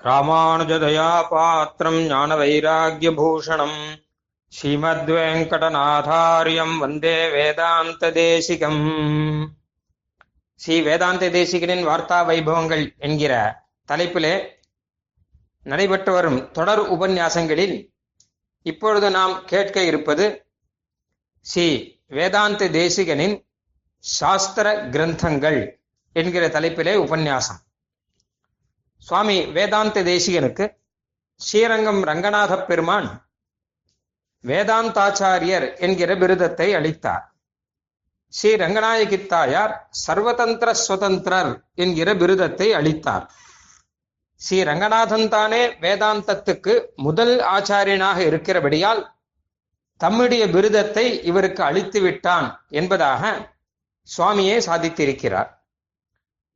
ராமானுஜதயா பாத்திரம் ஞான வைராகியபூஷணம் ஸ்ரீமத்வேங்கடநாதாரியம் வந்தே வேதாந்த தேசிகம் ஸ்ரீ வேதாந்த தேசிகனின் வார்த்தா வைபவங்கள் என்கிற தலைப்பிலே நடைபெற்று வரும் தொடர் உபன்யாசங்களில் இப்பொழுது நாம் கேட்க இருப்பது ஸ்ரீ வேதாந்த தேசிகனின் சாஸ்திர கிரந்தங்கள் என்கிற தலைப்பிலே உபன்யாசம். சுவாமி வேதாந்த தேசிகனுக்கு ஸ்ரீரங்கம் ரங்கநாத பெருமான் வேதாந்தாச்சாரியர் என்கிற விருதத்தை அளித்தார். ஸ்ரீ ரங்கநாயகி தாயார் சர்வதந்திர சுதந்திரர் என்கிற விருதத்தை அளித்தார். ஸ்ரீ ரங்கநாதன் தானே வேதாந்தத்துக்கு முதல் ஆச்சாரியனாக இருக்கிறபடியால் தம்முடைய விருதத்தை இவருக்கு அளித்து விட்டான் என்பதாக சுவாமியே சாதித்திருக்கிறார்.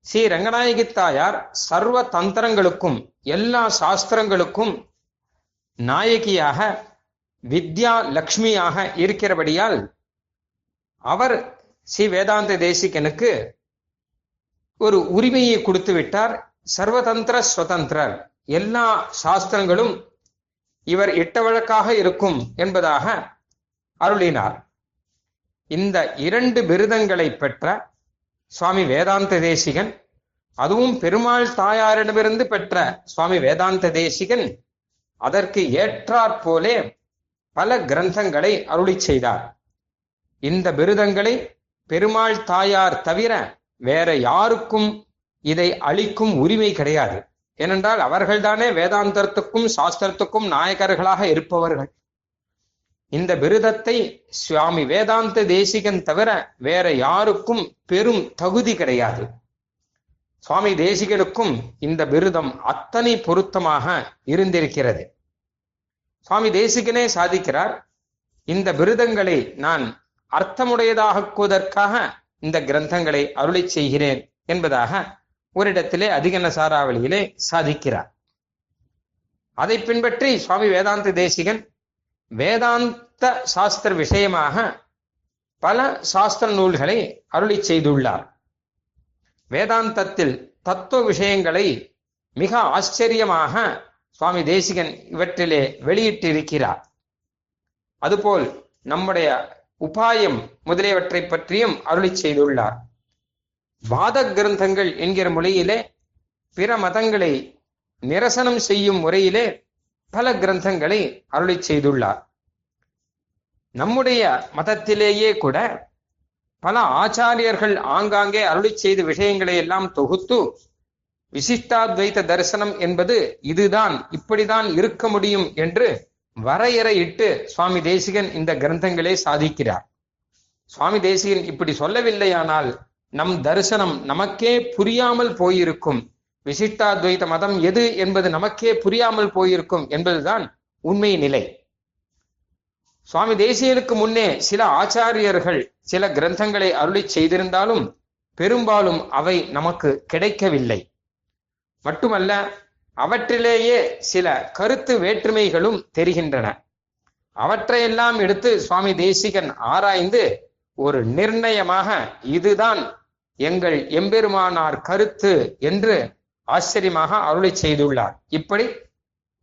ஸ்ரீ ரங்கநாயகி தாயார் சர்வ தந்திரங்களுக்கும் எல்லா சாஸ்திரங்களுக்கும் நாயகியாக வித்யா லக்ஷ்மியாக இருக்கிறபடியால் அவர் ஸ்ரீ வேதாந்த தேசிகனுக்கு ஒரு உரிமையை கொடுத்து விட்டார். சர்வதந்திர ஸ்வதந்திரர் எல்லா சாஸ்திரங்களும் இவர் இட்ட வழக்காக இருக்கும் என்பதாக அருளினார். இந்த இரண்டு பிருதங்களை பெற்ற சுவாமி வேதாந்த தேசிகன் அதுவும் பெருமாள் தாயாரிடமிருந்து பெற்ற சுவாமி வேதாந்த தேசிகன் அதற்கு ஏற்றாற் போலே பல கிரந்தங்களை அருளி செய்தார். இந்த பிருதங்களை பெருமாள் தாயார் தவிர வேற யாருக்கும் இதை அளிக்கும் உரிமை கிடையாது. ஏனென்றால் அவர்கள்தானே வேதாந்தத்துக்கும் சாஸ்திரத்துக்கும் நாயகர்களாக இருப்பவர்கள். இந்த பிருதத்தை சுவாமி வேதாந்த தேசிகன் தவிர வேற யாருக்கும் பெரும் தகுதி கிடையாது. சுவாமி தேசிகனுக்கும் இந்த பிருதம் அத்தனை பொருத்தமாக இருந்திருக்கிறது. சுவாமி தேசிகனே சாதிக்கிறார். இந்த பிருதங்களை நான் அர்த்தமுடையதாக்குவதற்காக இந்த கிரந்தங்களை அருளை செய்கிறேன் என்பதாக ஒரு இடத்திலே அதிகன சாராவளியிலே சாதிக்கிறார். அதை பின்பற்றி சுவாமி வேதாந்த தேசிகன் வேதாந்த் சாஸ்திர விஷயமாக பல சாஸ்திர நூல்களை அருளி செய்துள்ளார். வேதாந்தத்தில் தத்துவ விஷயங்களை மிக ஆச்சரியமாக சுவாமி தேசிகன் இவற்றிலே வெளியிட்டிருக்கிறார். அதுபோல் நம்முடைய உபாயம் முதலியவற்றை பற்றியும் அருளி செய்துள்ளார். வாத கிரந்தங்கள் என்கிற மொழியிலே பிற மதங்களை நிரசனம் செய்யும் முறையிலே பல கிரந்தங்களை அருளி செய்துள்ளார். நம்முடைய மதத்திலேயே கூட பல ஆச்சாரியர்கள் ஆங்காங்கே அருளி செய்த விஷயங்களை எல்லாம் தொகுத்து விசிஷ்டாத்வைத தரிசனம் என்பது இதுதான் இப்படிதான் இருக்க முடியும் என்று வரையறையிட்டு சுவாமி தேசிகன் இந்த கிரந்தங்களே சாதிக்கிறார். சுவாமி தேசிகன் இப்படி சொல்லவில்லையானால் நம் தரிசனம் நமக்கே புரியாமல் போயிருக்கும். விசிஷ்டாத்வைத மதம் எது என்பது நமக்கே புரியாமல் போயிருக்கும் என்பதுதான் உண்மை நிலை. சுவாமி தேசியனுக்கு முன்னே சில ஆச்சாரியர்கள் சில கிரந்தங்களை அருளி செய்திருந்தாலும் பெரும்பாலும் அவை நமக்கு கிடைக்கவில்லை. மட்டுமல்ல அவற்றிலேயே சில கருத்து வேற்றுமைகளும் தெரிகின்றன. அவற்றையெல்லாம் எடுத்து சுவாமி தேசிகன் ஆராய்ந்து ஒரு நிர்ணயமாக இதுதான் எங்கள் எம்பெருமானார் கருத்து என்று ஆச்சரியமாக அருளை செய்துள்ளார். இப்படி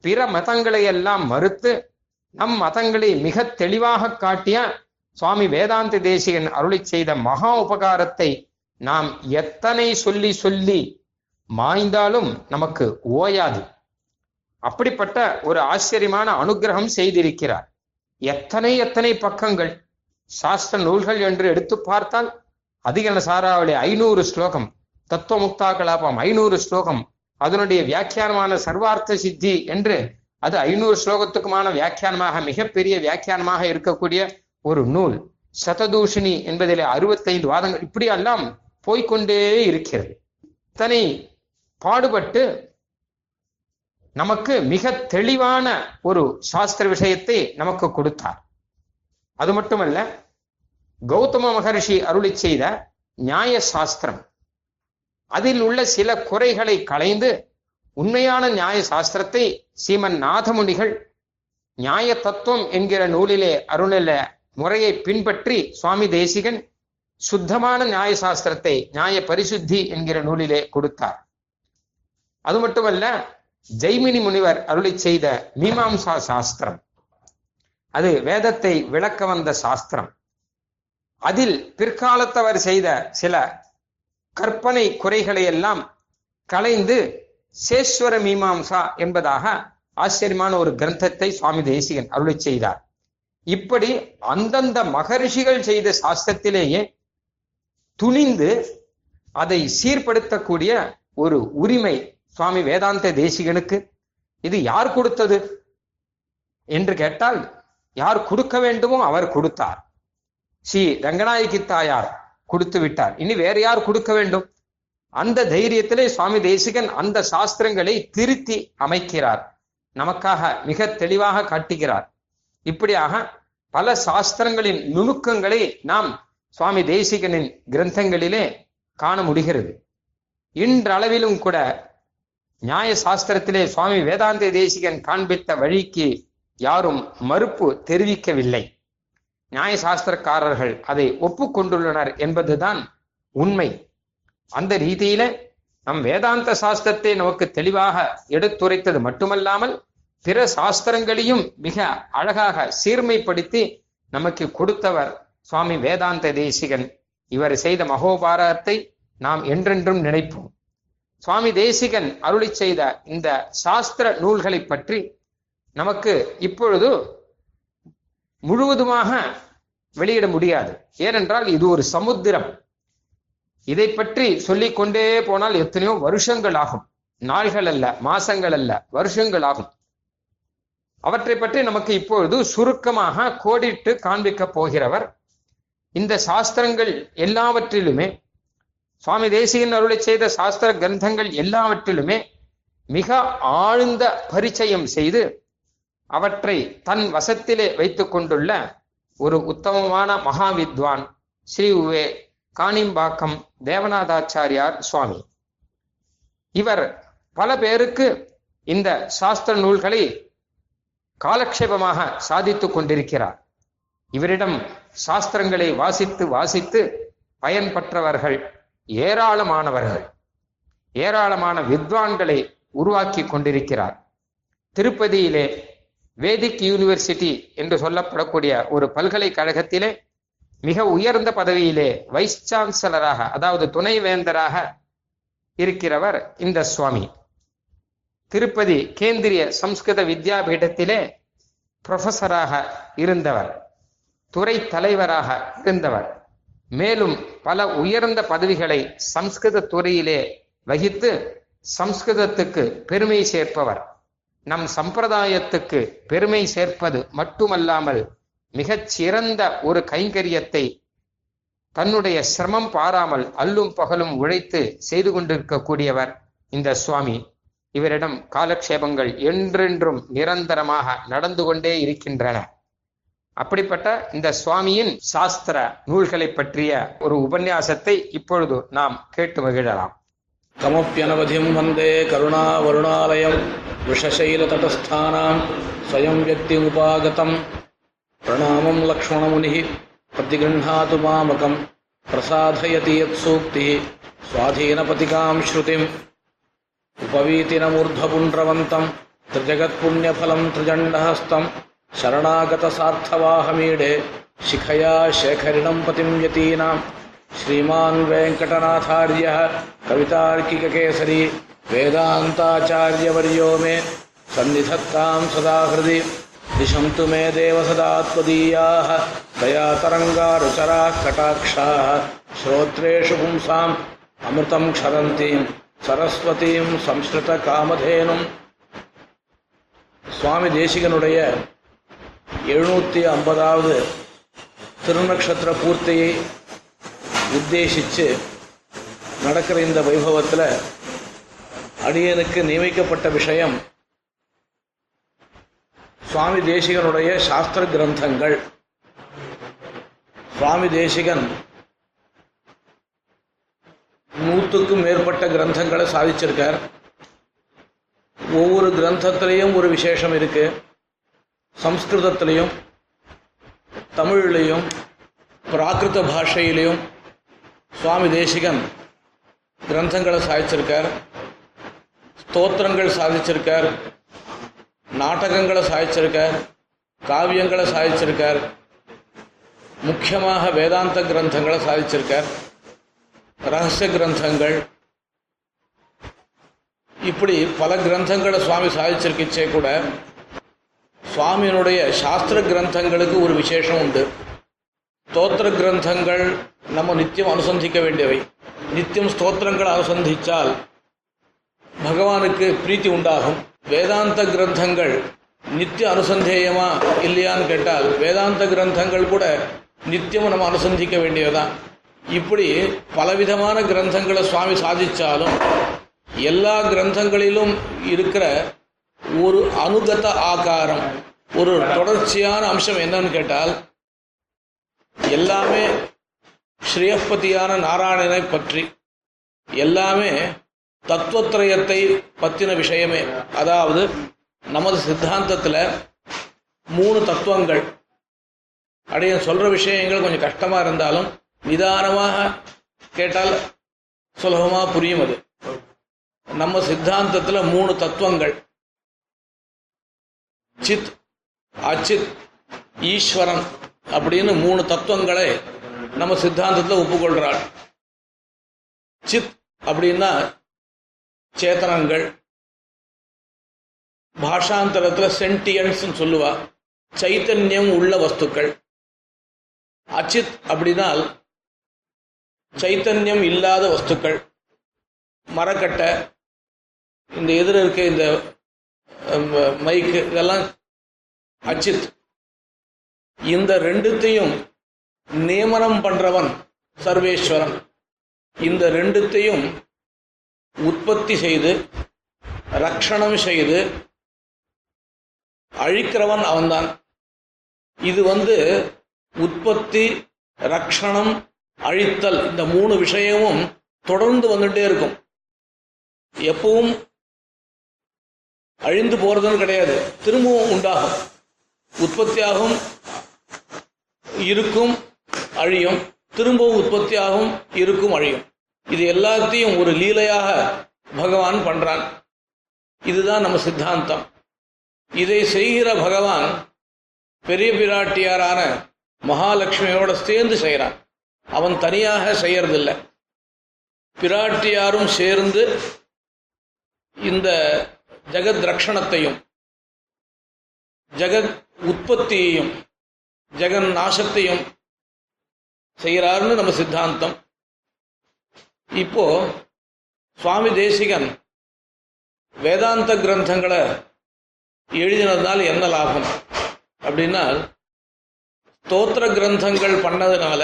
பிற மதங்களை எல்லாம் மறுத்து நம் மதங்களை மிக தெளிவாக காட்டிய சுவாமி வேதாந்த தேசிகன் அருளி செய்த மகா உபகாரத்தை நாம் எத்தனை சொல்லி சொல்லி மாய்ந்தாலும் நமக்கு ஓயாது. அப்படிப்பட்ட ஒரு ஆச்சரியமான அனுகிரகம் செய்திருக்கிறார். எத்தனை எத்தனை பக்கங்கள் சாஸ்திர நூல்கள் என்று எடுத்து பார்த்தால் அதிகன சாராவளி ஐநூறு ஸ்லோகம் தத்துவ முக்தா கலாபம் ஐநூறு ஸ்லோகம் அதனுடைய வியாக்கியானமான சர்வார்த்த சித்தி என்று அது ஐநூறு ஸ்லோகத்துக்குமான வியாக்கியானமாக மிகப்பெரிய வியாக்கியானமாக இருக்கக்கூடிய ஒரு நூல். சததூஷினி என்பதிலே அறுபத்தைந்து வாதங்கள் இப்படி எல்லாம் போய்கொண்டே இருக்கிறது. தன்னை பாடுபட்டு நமக்கு மிக தெளிவான ஒரு சாஸ்திர விஷயத்தை நமக்கு கொடுத்தார். அது மட்டுமல்ல கௌதம மகர்ஷி அருளி செய்த நியாய சாஸ்திரம் அதில் உள்ள சில குறைகளை களைந்து உண்மையான நியாய சாஸ்திரத்தை சீமன் நாதமுனிகள் நியாய தத்துவம் என்கிற நூலிலே அருணில முறையை பின்பற்றி சுவாமி தேசிகன் சுத்தமான நியாய சாஸ்திரத்தை நியாய பரிசுத்தி என்கிற நூலிலே கொடுத்தார். அது மட்டுமல்ல ஜெய்மினி முனிவர் அருளி செய்த மீமாம்சா சாஸ்திரம். அது வேதத்தை விளக்க வந்த சாஸ்திரம். அதில் பிற்காலத்தவர் செய்த சில கற்பனை குறைகளை எல்லாம் கலைந்து சேஸ்வர மீமாம்சா என்பதாக ஆச்சரியமான ஒரு கிரந்தத்தை சுவாமி தேசிகன் அருளை செய்தார். இப்படி அந்தந்த மகரிஷிகள் செய்த சாஸ்திரத்திலேயே துணிந்து அதை சீர்படுத்தக்கூடிய ஒரு உரிமை சுவாமி வேதாந்த தேசிகனுக்கு இது யார் கொடுத்தது? என்று கேட்டால் யார் கொடுக்க வேண்டுமோ அவர் கொடுத்தார். ஸ்ரீ ரங்கநாயகி தாயார் கொடுத்து விட்டார். இனி வேற யார் கொடுக்க வேண்டும்? அந்த தைரியத்திலே சுவாமி தேசிகன் அந்த சாஸ்திரங்களை திருத்தி அமைக்கிறார். நமக்காக மிக தெளிவாக காட்டுகிறார். இப்படியாக பல சாஸ்திரங்களின் நுணுக்கங்களை நாம் சுவாமி தேசிகனின் கிரந்தங்களிலே காண முடிகிறது. இன்றளவிலும் கூட நியாய சாஸ்திரத்திலே சுவாமி வேதாந்த தேசிகன் காண்பித்த வழிக்கு யாரும் மறுப்பு தெரிவிக்கவில்லை. நியாய சாஸ்திரக்காரர்கள் அதை ஒப்புக்கொண்டுள்ளனர் என்பதுதான் உண்மை. அந்த ரீதியில நம் வேதாந்த சாஸ்திரத்தை நமக்கு தெளிவாக எடுத்துரைத்தது மட்டுமல்லாமல் பிற சாஸ்திரங்களையும் மிக அழகாக சீர்மைப்படுத்தி நமக்கு கொடுத்தவர் சுவாமி வேதாந்த தேசிகன். இவர் செய்த மகோபாரத்தை நாம் என்றென்றும் நினைப்போம். சுவாமி தேசிகன் அருளி செய்த இந்த சாஸ்திர நூல்களை பற்றி நமக்கு இப்பொழுது முழுவதுமாக வெளியிட முடியாது. ஏனென்றால் இது ஒரு சமுத்திரம். இதை பற்றி சொல்லிக் கொண்டே போனால் எத்தனையோ வருஷங்கள் ஆகும் நாள்கள் அல்ல மாசங்கள் அல்ல வருஷங்கள் ஆகும் அவற்றை பற்றி நமக்கு இப்பொழுது சுருக்கமாக கோடிட்டு காண்பிக்க போகிறவர் இந்த சாஸ்திரங்கள் எல்லாவற்றிலுமே சுவாமி தேசியன் அருளை செய்த சாஸ்திர கிரந்தங்கள் எல்லாவற்றிலுமே மிக ஆழ்ந்த பரிச்சயம் செய்து அவற்றை தன் வசத்திலே வைத்துக் கொண்டுள்ள ஒரு உத்தமமான மகாவித்வான் ஸ்ரீ உவே காணிம்பாக்கம் தேவநாதாச்சாரியார் சுவாமி. இவர் பல பேருக்கு இந்த சாஸ்திர நூல்களை காலக்ஷேபமாக சாதித்துக் கொண்டிருக்கிறார். இவரிடம் சாஸ்திரங்களை வாசித்து வாசித்து பயன்பெற்றவர்கள் ஏராளமானவர்கள். ஏராளமான வித்வான்களை உருவாக்கி கொண்டிருக்கிறார். திருப்பதியிலே வேதிக் யூனிவர்சிட்டி என்று சொல்லப்படக்கூடிய ஒரு பல்கலைக்கழகத்திலே மிக உயர்ந்த பதவியிலே வைஸ் சான்சலராக அதாவது துணைவேந்தராக இருக்கிறவர் இந்த சுவாமி. திருப்பதி கேந்திரிய சம்ஸ்கிருத வித்யாபீடத்திலே புரொஃபஸராக இருந்தவர். துறை தலைவராக இருந்தவர். மேலும் பல உயர்ந்த பதவிகளை சம்ஸ்கிருத துறையிலே வகித்து சம்ஸ்கிருதத்துக்கு பெருமை சேர்ப்பவர். நம் சம்பிரதாயத்துக்கு பெருமை சேர்ப்பது மட்டுமல்லாமல் மிகச் சிறந்த ஒரு கைங்கரியத்தை தன்னுடைய சிரமம் பாராமல் அல்லும் பகலும் உழைத்து செய்து கொண்டிருக்கக்கூடியவர் இந்த சுவாமி. இவரிடம் காலக்ஷேபங்கள் என்றென்றும் நிரந்தரமாக நடந்து கொண்டே இருக்கின்றன. அப்படிப்பட்ட இந்த சுவாமியின் சாஸ்திர நூல்களை பற்றிய ஒரு உபன்யாசத்தை இப்பொழுது நாம் கேட்டு மகிழலாம். கமப்பியனவதிம் வந்தே கருணா வருணாலயம் விஷசைல தடஸ்தானாம் ஸ்வயம் வியக்தி உபாகதம். व्यक्तिमुपागतं प्रणामं लक्ष्मणमुनिः प्रतिगृह्णातु मामकं प्रसादयति यत्सूक्तिः स्वाधीनपतिकां श्रुतिम् उपवीतिनमूर्ध्वपुण्ड्रवन्तं त्रिजगत्पुण्यफलं त्रिजण्डहस्तं शरणागतसार्थवाहमीडे शिखया शेखरिणं पतिं यतीनां श्रीमान् वेङ्कटनाथार्यः कवितार्किककेसरी वेदान्ताचार्यवर्यो मे सन्निधत्तां सदा हृदि दिशन्तु मे देव सदा त्वदीयाः दयातरङ्गारुचराः कटाक्षाः श्रोत्रेषु पुंसाम् अमृतं क्षरन्तीं सरस्वतीं संस्कृतकामधेनुम् சுவாமி தேசிகனுடைய எழுநூற்றி ஐம்பதாவது திருநக்ஷத்திர பூர்த்தியை உத்தேசித்து நடக்கிற இந்த வைபவத்தில் அடியனுக்கு நியமிக்கப்பட்ட விஷயம் சுவாமி தேசிகனுடைய சாஸ்திர கிரந்தங்கள். சுவாமி தேசிகன் நூற்றுக்கும் மேற்பட்ட கிரந்தங்களை சாதிச்சிருக்கார். ஒவ்வொரு கிரந்தத்திலையும் ஒரு விசேஷம் இருக்கு. சம்ஸ்கிருதத்திலையும் தமிழ்லையும் பிராகிருத பாஷையிலையும் சுவாமி தேசிகன் கிரந்தங்களை சாதிச்சிருக்கார். ஸ்தோத்திரங்கள் சாதிச்சிருக்கார். நாடகங்களை சாய்ச்சிருக்கார் காவியங்களை சாதிச்சிருக்கார் முக்கியமாக வேதாந்த கிரந்தங்களை சாதிச்சிருக்கார் ரகசிய கிரந்தங்கள். இப்படி பல கிரந்தங்களை சுவாமி சாதிச்சிருக்கிச்சே கூட சுவாமியினுடைய சாஸ்திர கிரந்தங்களுக்கு ஒரு விசேஷம் உண்டு. ஸ்தோத்திர கிரந்தங்கள் நம்ம நித்தியம் அனுசந்திக்க வேண்டியவை. நித்தியம் ஸ்தோத்திரங்களை அனுசந்தித்தால் பகவானுக்கு பிரீத்தி உண்டாகும். வேதாந்த கிரந்தங்கள் நித்திய அனுசந்தேயமா இல்லையான்னு கேட்டால் வேதாந்த கிரந்தங்கள் கூட நித்தியமும் நம்ம அனுசந்திக்க வேண்டியதுதான். இப்படி பலவிதமான கிரந்தங்களை சுவாமி சாதிச்சாலும் எல்லா கிரந்தங்களிலும் இருக்கிற ஒரு அனுகத ஆகாரம் ஒரு தொடர்ச்சியான அம்சம் என்னன்னு கேட்டால் எல்லாமே ஸ்ரீயப்பதியான நாராயணனை பற்றி எல்லாமே தத்துவத்திரயத்தை பற்றின விஷயமே. அதாவது நமது சித்தாந்தத்தில் மூணு தத்துவங்கள். அப்படியே சொல்கிற விஷயங்கள் கொஞ்சம் கஷ்டமாக இருந்தாலும் நிதானமாக கேட்டால் சுலபமாக புரியும் அது. நம்ம சித்தாந்தத்தில் மூணு தத்துவங்கள். சித் அச்சித் ஈஸ்வரன் அப்படின்னு மூணு தத்துவங்களை நம்ம சித்தாந்தத்தில் ஒப்புக்கொள்கிறாள் சித் அப்படின்னா சேத்தனங்கள் பாஷாந்தரத்தில் சென்டியன்ஸ் சொல்லுவா. சைத்தன்யம் உள்ள வஸ்துக்கள். அச்சித் அப்படின்னால் சைத்தன்யம் இல்லாத வஸ்துக்கள். மரக்கட்டை இந்த எதிர இருக்க இந்த மைக்கு இதெல்லாம் அச்சித். இந்த ரெண்டுத்தையும் நியமனம் பண்றவன் சர்வேஸ்வரன். இந்த ரெண்டுத்தையும் உற்பத்தி செய்து ரக்ஷணம் செய்து அழிக்கிறவன் அவன்தான். இது வந்து உற்பத்தி ரக்ஷணம் அழித்தல் இந்த மூணு விஷயமும் தொடர்ந்து வந்துட்டே இருக்கும். எப்பவும் அழிந்து போறதுன்னு கிடையாது. திரும்பவும் உண்டாகும். உற்பத்தியாகும் இருக்கும் அழியும். திரும்பவும் உற்பத்தியாகும் இருக்கும் அழியும். இது எல்லாத்தையும் ஒரு லீலையாக பகவான் பண்றான். இதுதான் நம்ம சித்தாந்தம். இதை செய்கிற பகவான் பெரிய பிராட்டியாரான மகாலட்சுமியோட சேர்ந்து செய்கிறான் அவன் தனியாக செய்யறதில்லை. பிராட்டியாரும் சேர்ந்து இந்த ஜெகத் ரக்ஷணத்தையும் ஜெகத் உற்பத்தியையும் ஜெகன் நாசத்தையும் செய்கிறாருன்னு நம்ம சித்தாந்தம். இப்போ சுவாமி தேசிகன் வேதாந்த கிரந்தங்களை எழுதினதுனால என்ன லாபம்? அப்படின்னா ஸ்தோத்திர கிரந்தங்கள் பண்ணதுனால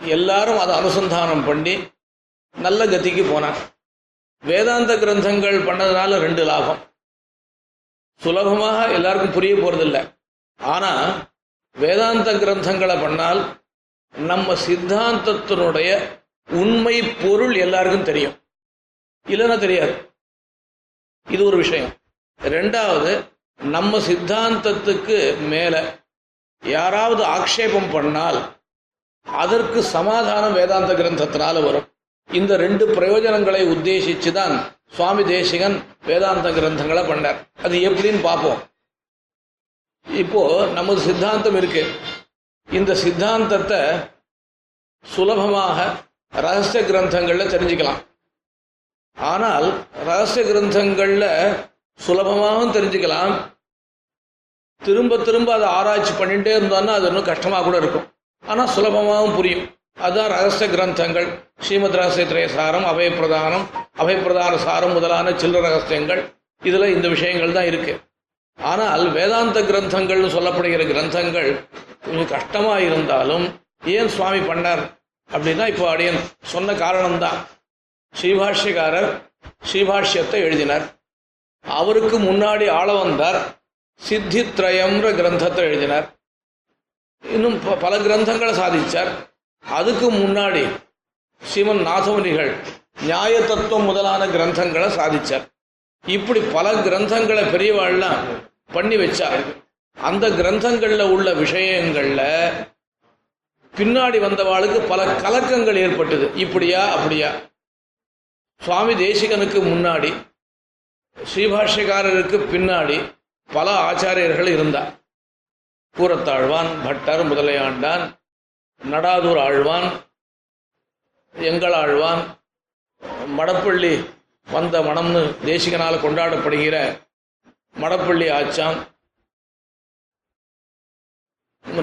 எல்லாரும் அதை அனுசந்தானம் பண்ணி நல்ல கதிக்கு போனான் வேதாந்த கிரந்தங்கள் பண்ணதுனால ரெண்டு லாபம். சுலபமாக எல்லாருக்கும் புரிய போறதில்லை. ஆனா வேதாந்த கிரந்தங்களை பண்ணால் நம்ம சித்தாந்தத்தினுடைய உண்மை பொருள் எல்லாருக்கும் தெரியும். இல்லைன்னா தெரியாது. இது ஒரு விஷயம். ரெண்டாவது நம்ம சித்தாந்தத்துக்கு மேல யாராவது ஆக்ஷேபம் பண்ணால் அதற்கு சமாதானம் வேதாந்த கிரந்தத்தினால வரும். இந்த ரெண்டு பிரயோஜனங்களை உத்தேசிச்சு தான் சுவாமி தேசிகன் வேதாந்த கிரந்தங்களை பண்ணார். அது எப்படின்னு பார்ப்போம். இப்போ நமது சித்தாந்தம் இருக்கு. இந்த சித்தாந்தத்தை சுலபமாக ரகசிய கிரந்தங்கள்ல தெரிஞ்சுக்கலாம். ஆனால் ரகசிய கிரந்தங்கள்ல சுலபமாகவும் தெரிஞ்சுக்கலாம். திரும்ப திரும்ப அதை ஆராய்ச்சி பண்ணிட்டே இருந்தோம்னா அது இன்னும் கஷ்டமாக கூட இருக்கும். ஆனால் சுலபமாகவும் புரியும். அதுதான் ரகசிய கிரந்தங்கள். ஸ்ரீமத் ரகசியத்திரைய சாரம் அபயப்பிரதானம் அபயப்பிரதான சாரம் முதலான சில்லற ரகசியங்கள். இதில் இந்த விஷயங்கள் தான் இருக்கு. ஆனால் வேதாந்த கிரந்தங்கள்னு சொல்லப்படுகிற கிரந்தங்கள் கொஞ்சம் கஷ்டமாக இருந்தாலும் ஏன் சுவாமி பண்ணார்? அப்படின்னா இப்போ அடியன் சொன்ன காரணம்தான். ஸ்ரீபாஷ்யக்காரர் ஸ்ரீபாஷ்யத்தை எழுதினார். அவருக்கு முன்னாடி ஆள வந்தார் சித்தித்ரயம்ன்ற கிரந்தத்தை எழுதினார். இன்னும் ப- பல கிரந்தங்களை சாதிச்சார். அதுக்கு முன்னாடி ஸ்ரீமன் நாதமுனிகள் நியாய தத்துவம் முதலான கிரந்தங்களை சாதித்தார் இப்படி பல கிரந்தங்களை பெரியவாள்லாம் பண்ணி வச்சார். அந்த கிரந்தங்களில் உள்ள விஷயங்களில் பின்னாடி வந்தவாளுக்கு பல கலக்கங்கள் ஏற்பட்டது. இப்படியா அப்படியா? சுவாமி தேசிகனுக்கு முன்னாடி ஸ்ரீபாஷ்யக்காரருக்கு பின்னாடி பல ஆச்சாரியர்கள் இருந்தார். கூரத்தாழ்வான் பட்டர் முதலையாண்டான் நடாதூர் ஆழ்வான் எங்களாழ்வான் மடப்பள்ளி வந்த மனம்னு தேசிகனால் கொண்டாடப்படுகிற மடப்பள்ளி ஆச்சான்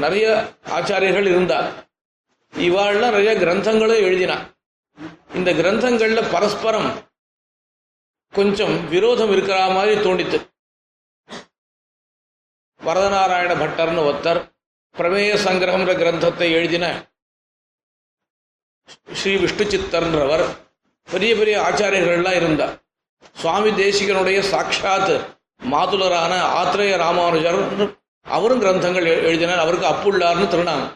நிறைய ஆச்சாரியர்கள் இருந்தார். இவாள்லாம் நிறைய கிரந்தங்களே எழுதினா இந்த கிரந்தங்கள்ல பரஸ்பரம் கொஞ்சம் விரோதம் இருக்கிற மாதிரி தோண்டித்து வரதநாராயண பட்டர்னு ஒருத்தர் பிரமேய சங்கிரகம்ன்ற கிரந்தத்தை எழுதின ஸ்ரீ விஷ்ணு சித்தர்ன்றவர் பெரிய பெரிய ஆச்சாரியர்கள்லாம் இருந்தார். சுவாமி தேசிகனுடைய சாட்சாத் மாதுலரான ஆத்ரேய ராமானுஜர் அவரும் கிரந்தங்கள் எழுதினார். அவருக்கு அப்புள்ளார்னு திருநாங்க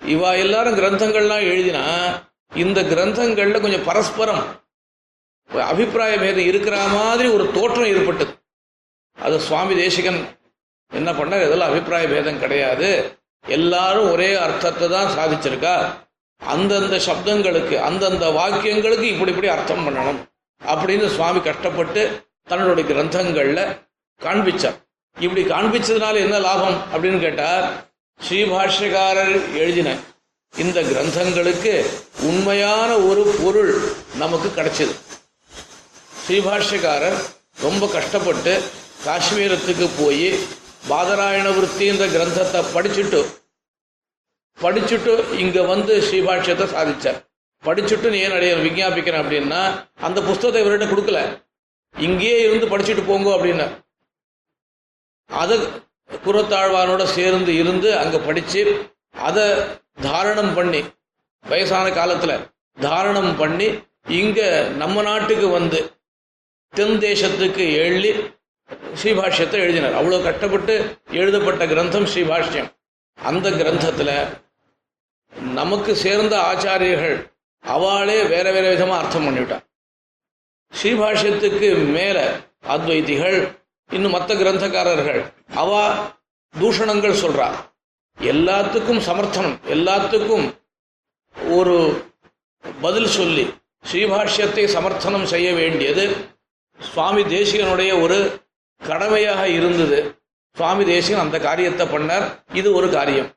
இவா எல்லாரும் கிரந்தங்கள்லாம் எழுதினா இந்த கிரந்தங்கள்ல கொஞ்சம் பரஸ்பரம் அபிப்பிராயம் எது இருக்கிற மாதிரி ஒரு தோற்றம் ஏற்பட்டது. அது சுவாமி தேசிகன் என்ன பண்ணார்? இதெல்லாம் அபிப்பிராய பேதம் கிடையாது. எல்லாரும் ஒரே அர்த்தத்தை தான் சாதிச்சிருக்கா. அந்தந்த சப்தங்களுக்கு அந்தந்த வாக்கியங்களுக்கு இப்படி இப்படி அர்த்தம் பண்ணணும் அப்படின்னு சுவாமி கஷ்டப்பட்டு தன்னுடைய கிரந்தங்களில் காண்பிச்சார். இப்படி காண்பிச்சதுனால என்ன லாபம் அப்படின்னு கேட்டால் ஸ்ரீபாஷ்யக்காரர் எழுதின இந்த கிரந்தங்களுக்கு உண்மையான ஒரு பொருள் நமக்கு கிடைச்சது. ஸ்ரீபாஷ்யக்காரர் ரொம்ப கஷ்டப்பட்டு காஷ்மீரத்துக்கு போய் பாதராயணவருத்தி இந்த கிரந்தத்தை படிச்சுட்டு படிச்சுட்டு இங்க வந்து ஸ்ரீபாஷ்யத்தை சாதிச்சார். படிச்சுட்டு நீ ஏன் அடைய விஞ்ஞாபிக்கிறேன் அப்படின்னா அந்த புஸ்தகத்தை இவர்கிட்ட கொடுக்கல. இங்கேயே இருந்து படிச்சுட்டு போங்க அப்படின்னா அதை குரத்தாழ்வாரோட சேர்ந்து இருந்து அங்க படிச்சு அதை தாரணம் பண்ணி வயசான காலத்துல தாரணம் பண்ணி இங்க நம்ம நாட்டுக்கு வந்து தென் தேசத்துக்கு எழுதி ஸ்ரீபாஷ்யத்தை எழுதினார். அவ்வளோ கட்டப்பட்டு எழுதப்பட்ட கிரந்தம் ஸ்ரீபாஷ்யம். அந்த கிரந்தத்தில் நமக்கு சேர்ந்த ஆச்சாரியர்கள் அவளே வேற வேற விதமாக அர்த்தம் பண்ணிவிட்டார். ஸ்ரீபாஷ்யத்துக்கு மேல அத்வைதிகள் இன்னும் மற்ற கிரந்தக்காரர்கள். அவ தூஷணங்கள் சொல்றா. எல்லாத்துக்கும் சமர்த்தனம் எல்லாத்துக்கும் ஒரு பதில் சொல்லி ஸ்ரீபாஷ்யத்தை சமர்த்தனம் செய்ய வேண்டியது சுவாமி தேசிகனுடைய ஒரு கடமையாக இருந்தது. சுவாமி தேசிகன் அந்த காரியத்தை பண்ணார். இது ஒரு காரியம்.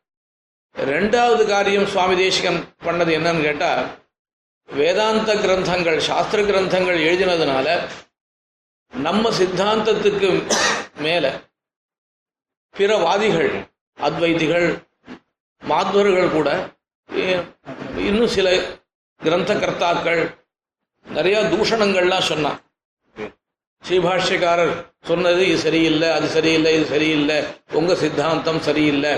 ரெண்டாவது காரியம் சுவாமி தேசிகன் பண்ணது என்னன்னு கேட்டால் வேதாந்த கிரந்தங்கள் சாஸ்திர கிரந்தங்கள் எழுதினதுனால நம்ம சித்தாந்தத்துக்கு மேல பிற வாதிகள் அத்வைதிகள் மாத்வர்கள் கூட இன்னும் சில கிரந்த கர்த்தாக்கள் நிறைய தூஷணங்கள்லாம் சொன்னான். ஸ்ரீபாஷ்யக்காரர் சொன்னது இது சரியில்லை அது சரியில்லை இது சரியில்லை உங்க சித்தாந்தம் சரியில்லை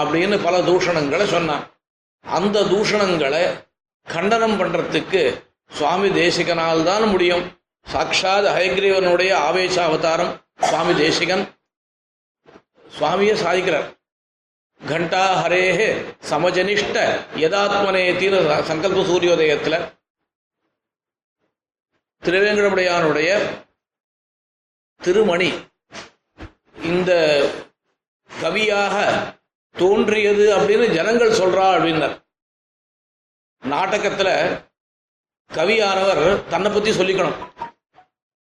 அப்படின்னு பல தூஷணங்களை சொன்னான். அந்த தூஷணங்களை கண்டனம் பண்றதுக்கு சுவாமி தேசிகனால் தான் முடியும். சாட்சாத் ஹயக்ரீவனுடைய ஆவேச அவதாரம் சுவாமி தேசிகன். சுவாமியை சாதிக்கிறார். கண்டா ஹரேஹே சமஜனிஷ்ட யதாத்மனேத்தின்னு சங்கல்ப சூரியோதயத்துல திருவேங்கடமுடையானுடைய திருமணி. இந்த கவியாக தோன்றியது அப்படின்னு ஜனங்கள் சொல்றா அப்படின்னார். நாடகத்துல கவியானவர் தன்னை பத்தி சொல்லிக்கணும்.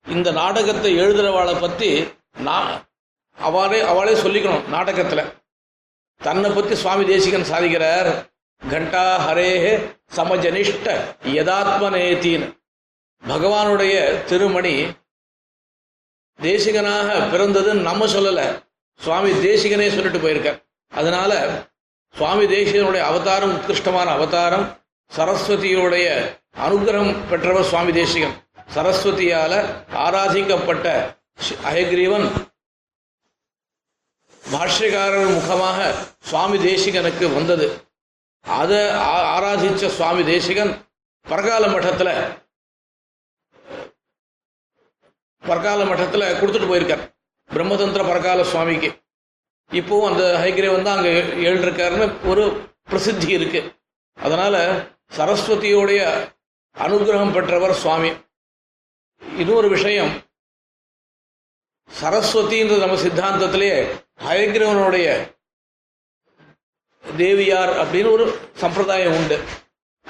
இந்த நாடகத்தை எழுதுறவாளை பத்தி நான் அவளே அவளே சொல்லிக்கணும் நாடகத்துல. தன்னை பத்தி சுவாமி தேசிகன் சாதிக்கிறார். கண்டா ஹரேஹே சமஜனிஷ்ட யதாத்மநேத்தின்னு பகவானுடைய திருமணி தேசிகனாக பிறந்ததுன்னு நம்ம சொல்லல. சுவாமி தேசிகனே சொல்லிட்டு போயிருக்கார். அதனால சுவாமி தேசிகனுடைய அவதாரம் உத்கிருஷ்டமான அவதாரம் சரஸ்வதியுடைய அனுகிரகம் பெற்றவர் சுவாமி தேசிகன். சரஸ்வதியால ஆராதிக்கப்பட்ட அயக்ரீவன் பாஷ்யக்காரர் முகமாக சுவாமி தேசிகனுக்கு வந்தது. அதை ஆ- ஆராதிச்ச சுவாமி தேசிகன் பரகால மட்டத்தில் பரகால மட்டத்தில் கொடுத்துட்டு போயிருக்கார். பிரம்மதந்திர பரகால சுவாமிக்கு. இப்போவும் அந்த ஹைகிரேவன் தான் அங்கே எழுதிருக்காருன்னு ஒரு பிரசித்தி இருக்கு. அதனால சரஸ்வதியோடைய அனுகிரகம் பெற்றவர் சுவாமி. இன்னொரு விஷயம். சரஸ்வதின்றது நம்ம சித்தாந்தத்திலேயே ஹயக்கிரவனுடைய தேவியார் அப்படின்னு ஒரு சம்பிரதாயம் உண்டு.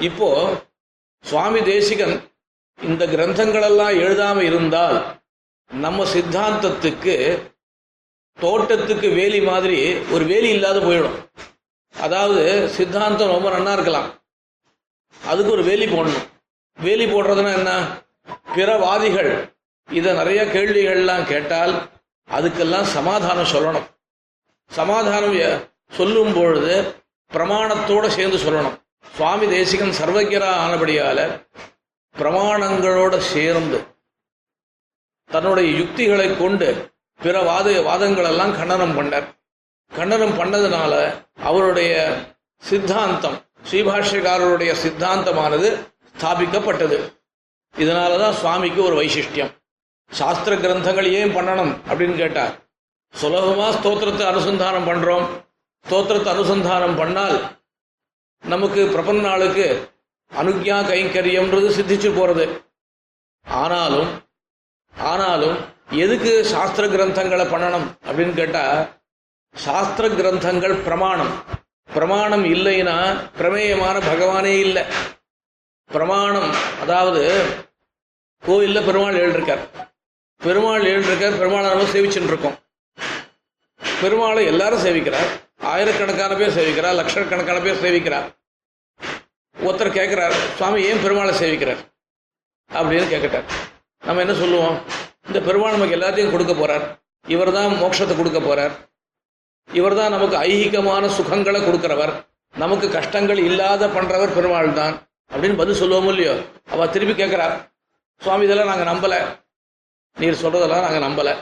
இப்போ சுவாமி தேசிகன் இந்த கிரந்தங்களெல்லாம் எழுதாம இருந்தால் நம்ம சித்தாந்தத்துக்கு தோட்டத்துக்கு வேலி மாதிரி ஒரு வேலி இல்லாத போயிடும். அதாவது சித்தாந்தம் ரொம்ப நன்னா இருக்கலாம். அதுக்கு ஒரு வேலி போடணும். வேலி போடுறதுன்னா என்ன? பிறவாதிகள் இதை நிறைய கேள்விகள்லாம் கேட்டால் அதுக்கெல்லாம் சமாதானம் சொல்லணும். சமாதானம் சொல்லும் பொழுது பிரமாணத்தோட சேர்ந்து சொல்லணும். சுவாமி தேசிகன் சர்வஜரா ஆனபடியால பிரமாணங்களோட சேர்ந்து தன்னுடைய யுக்திகளை கொண்டு பிற வாத வாதங்களெல்லாம் கண்டனம் பண்ணார். கண்டனம் பண்ணதுனால அவருடைய சித்தாந்தம் ஸ்ரீபாஷ்யக்காரருடைய சித்தாந்தமானது ஸ்தாபிக்கப்பட்டது. இதனாலதான் சுவாமிக்கு ஒரு வைசிஷ்டியம் சாஸ்திர கிரந்தங்கள் ஏன் பண்ணணும் அப்படின்னு கேட்டார். சுலபமாக ஸ்தோத்திரத்தை அனுசந்தானம் பண்ணுறோம் ஸ்தோத்திரத்தை அனுசந்தானம் பண்ணால் நமக்கு பிரபன் நாளுக்கு அனுக்யா கைங்கரியம்ன்றது சித்திச்சு போகிறது ஆனாலும் ஆனாலும் எதுக்கு சாஸ்திர கிரந்தங்களை பண்ணணும் அப்படின்னு கேட்டால் சாஸ்திர கிரந்தங்கள் பிரமாணம். பிரமாணம் இல்லைன்னா பிரமேயமான பகவானே இல்லை. பிரமாணம் அதாவது கோவில்ல பெருமாள் எழுதிருக்கார் பெருமாள் எழுதிருக்கார் பெருமாளை நம்ம சேவிச்சுட்டு இருக்கோம் பெருமாளை எல்லாரும் சேவிக்கிறார். ஆயிரக்கணக்கான பேர் சேவிக்கிறார் லட்சக்கணக்கான பேர் சேவிக்கிறார். ஒருத்தர் கேட்கிறார் சுவாமி ஏன் பெருமாளை சேவிக்கிறார்? அப்படின்னு கேட்கட்டார் நம்ம என்ன சொல்லுவோம்? இந்த பெருமாள் நமக்கு எல்லாத்தையும் கொடுக்க போறார். இவர் தான் மோட்சத்தை கொடுக்க போறார். இவர் தான் நமக்கு ஐகிகமான சுகங்களை கொடுக்கிறவர். நமக்கு கஷ்டங்கள் இல்லாத பண்றவர் பெருமாள் தான். அப்படின்னு பதில் சொல்லுவோம் இல்லையோ? அவ திருப்பி கேட்கிறா சுவாமி இதெல்லாம் நாங்கள் நம்பலை. நீர் சொல்றதெல்லாம் நாங்கள் நம்பலை.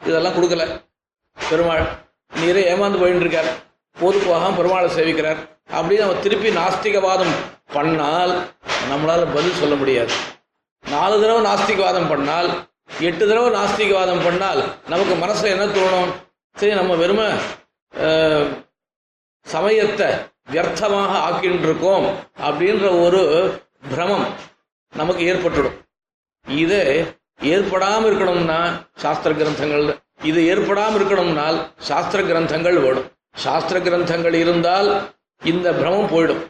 இதெல்லாம் கொடுக்கல. பெருமாள் நீரே ஏமாந்து போயின்னு இருக்கார் போது பெருமாளை சேவிக்கிறார். அப்படின்னு நம்ம திருப்பி நாஸ்திகவாதம் பண்ணால் நம்மளால் பதில் சொல்ல முடியாது. நாலு தடவை நாஸ்திகவாதம் பண்ணால் எட்டு தடவை நாஸ்திகவாதம் பண்ணால் நமக்கு மனசில் என்ன தோணும்? சரி நம்ம வெறும சமயத்தை வியர்த்தமாக ஆக்கின்றிருக்கோம் அப்படின்ற ஒரு பிரமம் நமக்கு ஏற்பட்டுடும். இது ஏற்படாமல் இருக்கணும்னா சாஸ்திர கிரந்தங்கள் இது ஏற்படாமல் இருக்கணும்னால் சாஸ்திர கிரந்தங்கள் வேணும் சாஸ்திர கிரந்தங்கள் இருந்தால் இந்த பிரமம் போயிடும்.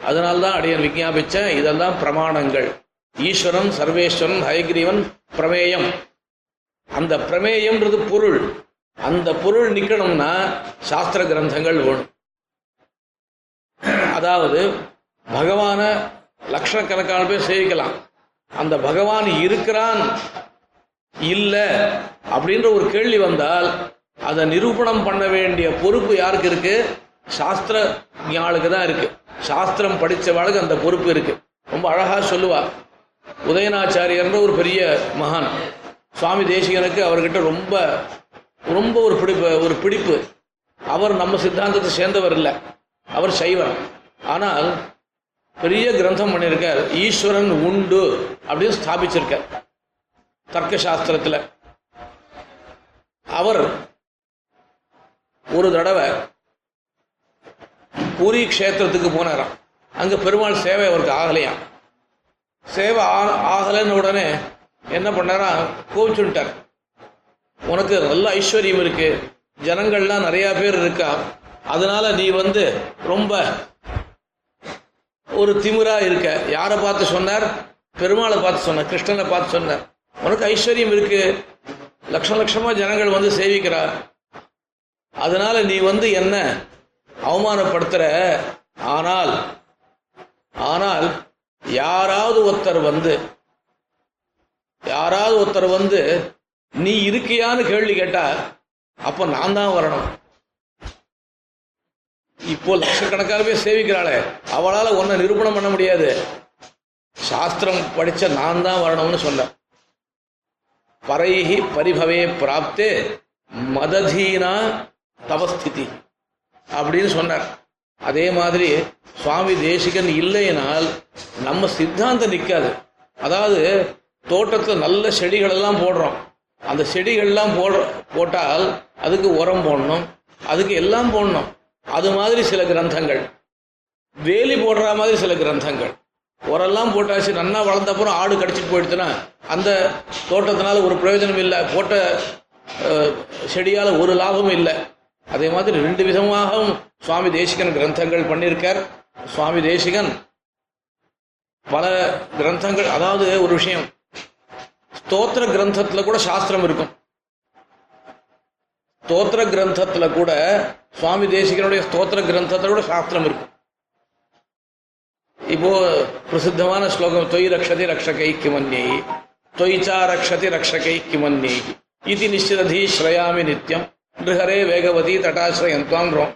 அதனால்தான் அடையன் விஜாபிச்ச இதெல்லாம் பிரமாணங்கள். ஈஸ்வரன் சர்வேஸ்வரன் ஹயக்ரீவன் பிரமேயம். அந்த பிரமேயம்ன்றது பொருள். அந்த பொருள் நிக்கணும்னா சாஸ்திர கிரந்தங்கள் வேணும் அதாவது பகவான லட்சக்கணக்கான பேர் சேவிக்கலாம். அந்த பகவான் இருக்கிறான். இல்ல அப்படின்ற ஒரு கேள்வி வந்தால் அதை நிரூபணம் பண்ண வேண்டிய பொறுப்பு யாருக்கு இருக்கு? சாஸ்திர ஞாளுக்கு தான் இருக்கு. சாஸ்திரம் படித்தவாளுக்கு அந்த பொறுப்பு இருக்கு. ரொம்ப அழகா சொல்லுவா. உதயநாச்சாரியர்ன்ற ஒரு பெரிய மகான். சுவாமி தேசிகனுக்கு அவர்கிட்ட ரொம்ப ரொம்ப ஒரு பிடிப்பு ஒரு பிடிப்பு. அவர் நம்ம சித்தாந்தத்தை சேர்ந்தவர் இல்லை. அவர் சைவர் ஆனால் பெரிய கிரந்தம் பண்ணியிருக்கார். ஈஸ்வரன் உண்டு அப்படின்னு ஸ்தாபிச்சிருக்கார். தர்க்க சாஸ்திரத்தில் அவர் ஒரு தடவை பூரி க்ஷேத்திரத்துக்கு போனாராம். அங்க பெருமாள் சேவை அவருக்கு ஆகலையாம் சேவை ஆ- ஆகலைன்னு உடனே என்ன பண்ணாரா? கோவிச்சுட்டார் உனக்கு நல்ல ஐஸ்வர்யம் இருக்கு. ஜனங்கள்லாம் நிறைய பேர் இருக்கா? அதனால நீ வந்து ரொம்ப ஒரு திமிரா இருக்க. யாரை பார்த்து சொன்னார்? பெருமாளை பார்த்து சொன்னார் கிருஷ்ணனை பார்த்து சொன்னார். உனக்கு ஐஸ்வர்யம் இருக்கு. லட்சம் லட்சமா ஜனங்கள் வந்து சேவிக்கிறா. அதனால நீ வந்து என்ன அவமானப்படுத்துற? ஆனால் ஆனால் யாராவது ஒருத்தர் வந்து யாராவது ஒருத்தர் வந்து நீ இருக்கியான்னு கேள்வி கேட்டா அப்போ நான் தான் வரணும். இப்போ லட்சக்கணக்கான பேர் சேவிக்கிறாளே. அவளால ஒன்ன நிரூபணம் பண்ண முடியாது. சாஸ்திரம் படிச்ச நான் தான் வரணும்னு சொன்ன பரைஹி பரிபவே பிராப்தே மததீனா தவஸ்திதி அப்படின்னு சொன்னார். அதே மாதிரி சுவாமி தேசிகன் இல்லைனால் நம்ம சித்தாந்தம் நிற்காது அதாவது தோட்டத்தில் நல்ல செடிகள் எல்லாம் போடுறோம். அந்த செடிகள்லாம் போடுற போட்டால் அதுக்கு உரம் போடணும். அதுக்கு எல்லாம் போடணும். அது மாதிரி சில கிரந்தங்கள். வேலி போடுற மாதிரி சில கிரந்தங்கள். உரெல்லாம் போட்டாச்சு நன்னா வளர்ந்த அப்புறம் ஆடு கடிச்சிட்டு போயிடுச்சுன்னா அந்த தோட்டத்தினால ஒரு பிரயோஜனம் இல்லை. போட்ட செடியால் ஒரு லாபமும் இல்லை. அதே மாதிரி ரெண்டு விதமாகவும் சுவாமி தேசிகன் கிரந்தங்கள் பண்ணியிருக்கார். சுவாமி தேசிகன் பல கிரந்தங்கள் அதாவது ஒரு விஷயம் ஸ்தோத்திர கிரந்தத்தில் கூட சாஸ்திரம் இருக்கும். ஸ்தோத்திர கிரந்தத்துல கூட சுவாமி தேசிகனுடைய ஸ்தோத்திர கிரந்தத்துல கூட சாஸ்திரம் இருக்கும் இப்போ பிரசித்தமான ஸ்லோகம் தொய் ரக்ஷதி ரக்ஷகை கிமன்யை தொய்ச்சா ரக்ஷதி ரக்ஷகை கிமன்யை இது நிச்சிரதி ஸ்ரயாமி நித்யம் நிருஹரே வேகவதி தட்டாசிரயந்தான்றோம்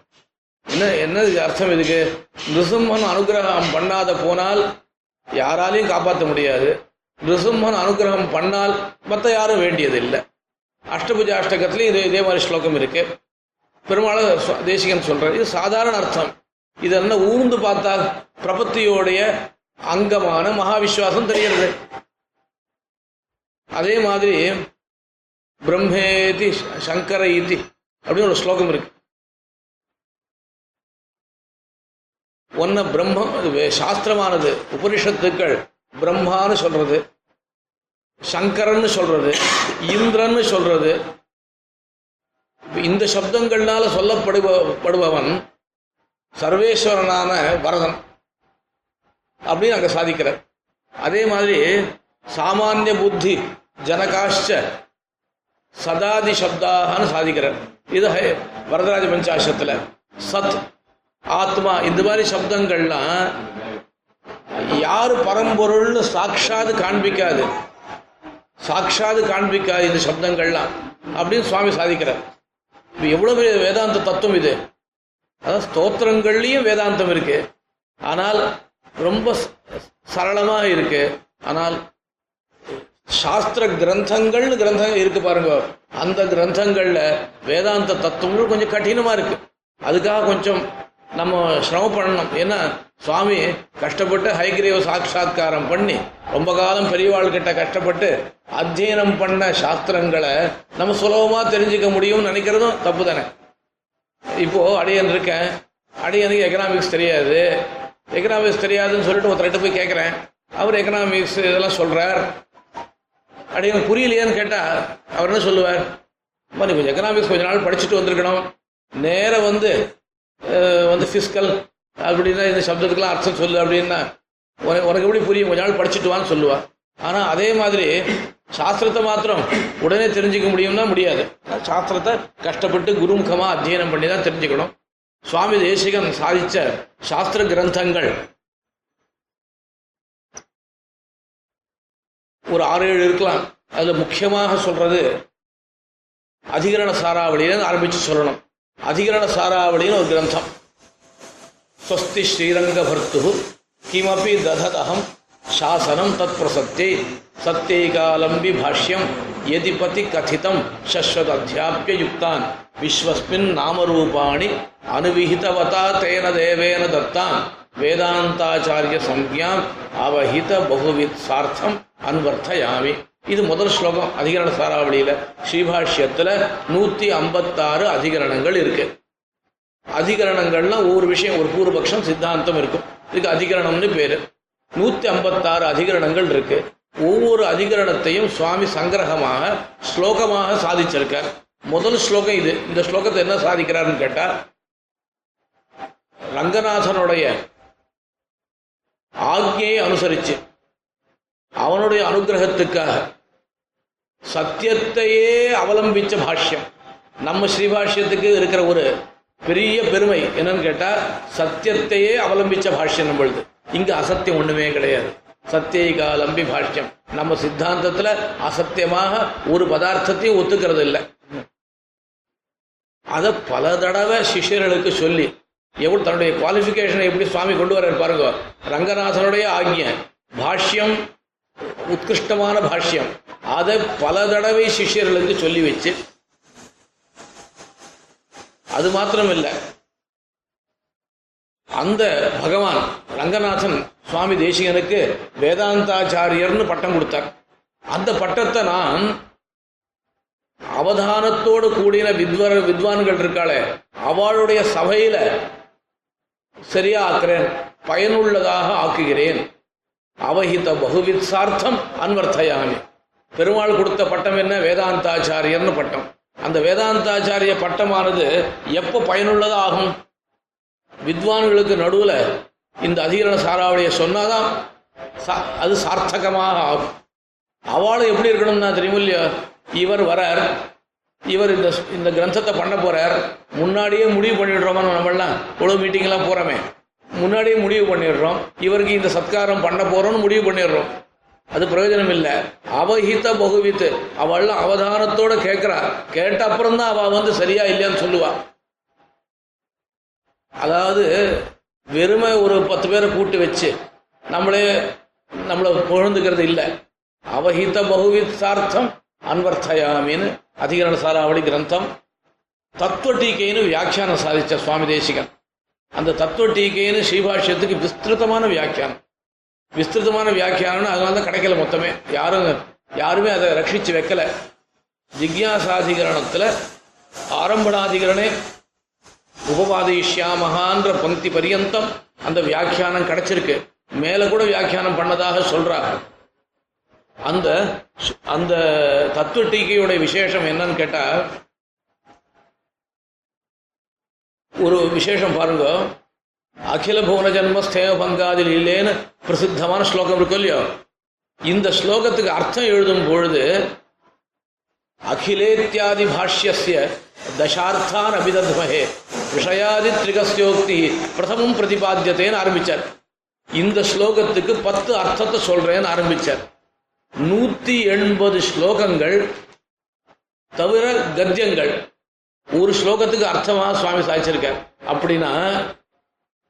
என்ன என்ன அர்த்தம் இதுக்கு? நிருசிம்மன் அனுகிரகம் பண்ணாத போனால் யாராலையும் காப்பாற்ற முடியாது. நிருசிம்மன் அனுகிரகம் பண்ணால் மற்ற யாரும் வேண்டியதில்லை. அஷ்டபுஜ அஷ்டகத்திலையும் இது இதே மாதிரி ஸ்லோகம் இருக்கு. பெருமாள் தேசிகன் சொல்றார். இது சாதாரண அர்த்தம். இதெல்லாம் ஊர்ந்து பார்த்தால் பிரபத்தியோடைய அங்கமான மகாவிஸ்வாசம் தெரிகிறது. அதே மாதிரி பிரம்மேதி சங்கர இதி அப்படின்னு ஒரு ஸ்லோகம் இருக்கு. ஒன்ன பிரம்மம் சாஸ்திரமானது. உபனிஷத்துக்கள் பிரம்மான்னு சொல்றது. சங்கரன்னு சொல்றது இந்திரன்னு சொல்றது. இந்த சப்தங்கள்னால சொல்லப்படுப படுபவன் சர்வேஸ்வரனான வரதன் அப்படின்னு அங்க சாதிக்கிறார். அதே மாதிரி சாமானிய புத்தி ஜனகாஷ்ட சதாதி சப்தாகனு சாதிக்கிறார். இது ஹை- வரதராஜ பஞ்சாசத்தில் சத் ஆத்மா இந்த மாதிரி சப்தங்கள்லாம் யார் பரம்பொருள்னு சாட்சாது காண்பிக்காது. சாட்சாது காண்பிக்காது இந்த சப்தங்கள்லாம் அப்படின்னு சுவாமி சாதிக்கிறார். இப்போ எவ்வளோ பெரிய வேதாந்த தத்துவம் இது? அதான் ஸ்தோத்திரங்கள்லேயும் வேதாந்தம் இருக்கு. ஆனால் ரொம்ப சரளமாக இருக்குது இருக்கு. ஆனால் சாஸ்திர கிரந்தங்கள்னு கிரந்தங்கள் இருக்கு பாருங்க. அந்த கிரந்தங்களில் வேதாந்த தத்துவங்கள் கொஞ்சம் கடினமாக இருக்கு. அதுக்காக கொஞ்சம் நம்ம சிரமம் பண்ணணும் ஏன்னா சுவாமி கஷ்டப்பட்டு ஹைகிரீவ சாட்சா்காரம் பண்ணி ரொம்ப காலம் பெரியவாள்கிட்ட கஷ்டப்பட்டு அத்தியனம் பண்ண சாஸ்திரங்களை நம்ம சுலபமாக தெரிஞ்சுக்க முடியும்னு நினைக்கிறதும் தப்பு தானே இப்போ அடியன் இருக்கேன். அடியனுக்கு எக்கனாமிக்ஸ் தெரியாது. எக்கனாமிக்ஸ் தெரியாதுன்னு சொல்லிட்டு ஒருத்தர்கிட்ட போய் கேட்குறேன் அவர் எக்கனாமிக்ஸ் இதெல்லாம் சொல்கிறார் அடியன் புரியலையான்னு கேட்டால் அவர் என்ன சொல்லுவார்? அம்மா, நீ கொஞ்சம் எக்கனாமிக்ஸ் கொஞ்ச நாள் படிச்சுட்டு வந்திருக்கணும். நேராக வந்து வந்து ஃபிஸ்கல் அப்படின்னா இந்த சப்தத்துக்கெல்லாம் அர்த்தம் சொல்லு அப்படின்னா உனக்கு எப்படி புரியும்? கொஞ்ச நாள் படிச்சுட்டு வான்னு சொல்லுவாள் ஆனா அதே மாதிரி சாஸ்திரத்தை மாத்திரம் உடனே தெரிஞ்சுக்க முடியும்னா முடியாது. சாஸ்திரத்தை கஷ்டப்பட்டு குருமுகமா அத்தியனம் பண்ணி தான் தெரிஞ்சுக்கணும். சுவாமி தேசிகன் சாதித்த சாஸ்திர கிரந்தங்கள். ஒரு ஆறு ஏழு இருக்கலாம். அதில் முக்கியமாக சொல்றது அதிகரண சாராவளின்னு ஆரம்பிச்சு சொல்லணும். அதிகரண சாராவளின்னு ஒரு கிரந்தம். ஸ்வஸ்தி ஸ்ரீரங்கபர்த்து கிமபி தததகம் சாசனம் தத் பிரசத்தியை சத்தியகாலம்பி பாஷ்யம் எதிபதி கதிதம் சஸ்வத் அத்தியாபிய யுக்தான் விஸ்வஸ்மின் நாமரூபாணி அனுவிஹிதவதா தேன தேவேன தத்தான் வேதாந்தாச்சாரிய சம்யாம் அவஹித பகுவித் சார்த்தம் அன்வர்த்தயாமி இது முதல் ஸ்லோகம் அதிகரண சாராவளியில ஸ்ரீபாஷ்யத்துல நூற்றி ஐம்பத்தாறு அதிகரணங்கள் இருக்கு அதிகரணங்கள்லாம் ஒவ்வொரு விஷயம் ஒரு பூர்வபக்ஷம் சித்தாந்தம் இருக்கும். இதுக்கு அதிகரணம்னு பேரு. நூத்தி ஐம்பத்தாறு அதிகரணங்கள் இருக்கு. ஒவ்வொரு அதிகரணத்தையும் சுவாமி சங்கிரகமாக ஸ்லோகமாக சாதிச்சிருக்கார். முதல் ஸ்லோகம் இது. இந்த ஸ்லோகத்தை என்ன சாதிக்கிறாருன்னு கேட்டால் ரங்கநாதனுடைய ஆக்ஞையை அனுசரிச்சு அவனுடைய அனுகிரகத்துக்காக சத்தியத்தையே அவலம்பிச்ச பாஷ்யம். நம்ம ஸ்ரீபாஷ்யத்துக்கு இருக்கிற ஒரு பெரிய பெருமை. என்னன்னு கேட்டா சத்தியத்தையே அவலம்பிச்ச பாஷ்யம் நம்மளுது இங்க அசத்தியம் ஒண்ணுமே கிடையாது. சத்தியகாலம்பி பாஷ்யம். நம்ம சித்தாந்தத்துல அசத்தியமாக ஒரு பதார்த்தத்தையும் ஒத்துக்கிறது இல்லை அதை பல தடவை சிஷியர்களுக்கு சொல்லி எவ்வளவு தன்னுடைய குவாலிஃபிகேஷனை எப்படி சுவாமி கொண்டு வர பாருங்க. ரங்கநாதனுடைய ஆக்ஞை. பாஷ்யம் உத்கிருஷ்டமான பாஷ்யம். அதை பல தடவை சிஷ்யர்களுக்கு சொல்லி வச்சு அது மாத்திரம் அந்த பகவான் ரங்கநாதன் சுவாமி தேசிகனுக்கு வேதாந்தாச்சாரியர்னு பட்டம் கொடுத்தார். அந்த பட்டத்தை நான் அவதானத்தோடு கூடின வித்வர வித்வான்கள் இருக்காளே அவளுடைய சபையில சரியா ஆக்குறேன் பயனுள்ளதாக ஆக்குகிறேன். அவஹித பகுவித் சார்த்தம் அன்வர்த்தயாமி. பெருமாள் கொடுத்த பட்டம் என்ன? வேதாந்தாச்சாரியர்னு பட்டம். அந்த வேதாந்தாச்சாரிய பட்டமானது எப்போ பயனுள்ளதா ஆகும் வித்வான்களுக்கு நடுவில் இந்த அதிகரண சாராவளியை சொன்னாதான் சா- அது சார்த்தகமாக ஆகும். அவளும் எப்படி இருக்கணும்னா தெரியும் இல்லையா இவர் வரார். இவர் இந்த இந்த கிரந்தத்தை பண்ண போறார். முன்னாடியே முடிவு பண்ணிடுறோமா நம்மளாம் இவ்வளோ மீட்டிங்கெல்லாம் போகிறோமே முன்னாடியே முடிவு பண்ணிடுறோம். இவருக்கு இந்த சத்காரம் பண்ண போறோம்னு முடிவு பண்ணிடுறோம். அது பிரயோஜனம் இல்லை அவஹித பகுவித்து. அவள்லாம் அவதானத்தோட கேட்கிறா கேட்ட அப்புறம் தான் அவ வந்து சரியா இல்லையான்னு சொல்லுவா. அதாவது வெறுமை ஒரு பத்து பேரை கூட்டு வச்சு நம்மளே நம்மளை புகழ்ந்துக்கிறது இல்லை. அவஹித பகுவித்தார்த்தம் அன்வர்த்தயாமின்னு அதிகரண சாராவளி கிரந்தம். தத்துவ டீக்கைன்னு வியாக்கியானம் சாதிச்ச சுவாமி தேசிகன். அந்த தத்துவ டீக்கைன்னு ஸ்ரீபாஷ்யத்துக்கு விஸ்திருத்தமான வியாக்கியானம். விஸ்திருதமான வியாக்கியானம்னு அதனால தான் கிடைக்கல மொத்தமே. யாரும் யாருமே அதை ரட்சிச்சு வைக்கல. ஜிக்யாசாதிகரணத்தில் ஆரம்பணாதிகரணே உபபாதிஷ்யாமகான்ற பங்கி பரியந்தம் அந்த வியாக்கியானம் கிடைச்சிருக்கு. மேல கூட வியாக்கியானம் பண்ணதாக சொல்றாங்க. அந்த அந்த தத்துவ டீக்கையோட விசேஷம் என்னன்னு கேட்டா ஒரு விசேஷம் பாருங்க. அகில புவன ஜன்ம ஸ்தேவ பங்காதில் இல்லேன்னு பிரசித்தமான ஸ்லோகம் இருக்கும் இல்லையோ இந்த ஸ்லோகத்துக்கு அர்த்தம் எழுதும் பொழுது அகிலேத்தியாதி பாஷ்யசிய தசார்த்தான் அபிதத்மகே விஷயாதி திரிகஸ்யோக்தி பிரதமம் பிரதிபாத்தியத்தைன்னு ஆரம்பிச்சார் இந்த ஸ்லோகத்துக்கு பத்து அர்த்தத்தை சொல்றேன்னு ஆரம்பிச்சார் நூத்தி எண்பது ஸ்லோகங்கள் தவிர கத்தியங்கள் ஒரு ஸ்லோகத்துக்கு அர்த்தமா சுவாமி சாதிச்சிருக்கார் அப்படின்னா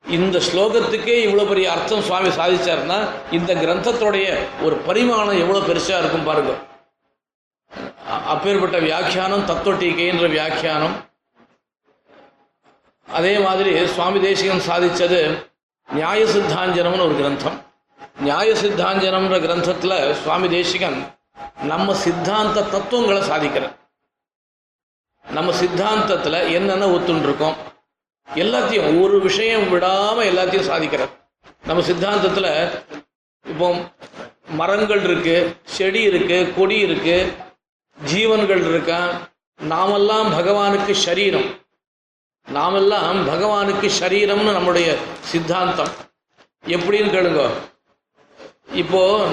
இந்த ஸ்லோகத்துக்கே இவ்வளோ பெரிய அர்த்தம் சுவாமி சாதிச்சாருன்னா இந்த கிரந்தத்துடைய ஒரு பரிமாணம் எவ்வளவு பெருசா இருக்கும் பாருங்க. அப்பேற்பட்ட வியாக்கியானம் தத்துவ டீக்கைன்ற வியாக்கியானம். அதே மாதிரி சுவாமி தேசிகன் சாதிச்சது நியாய சித்தாஞ்சனம்னு ஒரு கிரந்தம். நியாய சித்தாஞ்சனம்ன்ற கிரந்தத்துல சுவாமி தேசிகன் நம்ம சித்தாந்த தத்துவங்களை சாதிக்கிறார். நம்ம சித்தாந்தத்துல என்னென்ன ஒத்துன்னு இருக்கோம் எல்லாத்தையும் ஒரு விஷயம் விடாம எல்லாத்தையும் சாதிக்கிறார் நம்ம சித்தாந்தத்துல இப்போ மரங்கள் இருக்கு செடி இருக்கு கொடி இருக்கு ஜீவன்கள் இருக்கா? நாமெல்லாம் பகவானுக்கு சரீரம். நாமெல்லாம் பகவானுக்கு சரீரம்னு நம்முடைய சித்தாந்தம். எப்படின்னு கேளுங்க. இப்போ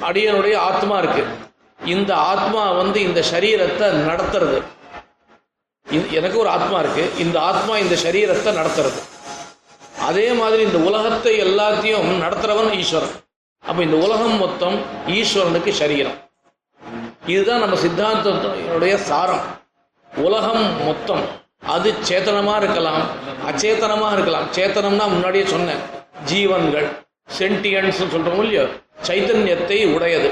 அடியனுடைய ஆத்மா இருக்கு. இந்த ஆத்மா வந்து இந்த சரீரத்தை நடத்துறது. எனக்கு ஒரு ஆத்மா இருக்கு. இந்த ஆத்மா இந்த சரீரத்தை நடத்துறது. அதே மாதிரி இந்த உலகத்தை எல்லாத்தையும் நடத்துறவன் ஈஸ்வரன். அப்ப இந்த உலகம் மொத்தம் ஈஸ்வரனுக்கு சரீரம் இதுதான் நம்ம சித்தாந்தத்தினுடைய சாரம். உலகம் மொத்தம் அது சேத்தனமா இருக்கலாம் அச்சேதனமா இருக்கலாம். சேத்தனம்னா முன்னாடியே சொன்னேன். ஜீவன்கள் சென்டியன்ஸ் சொல்றோம் இல்லையோ? சைத்தன்யத்தை உடையது.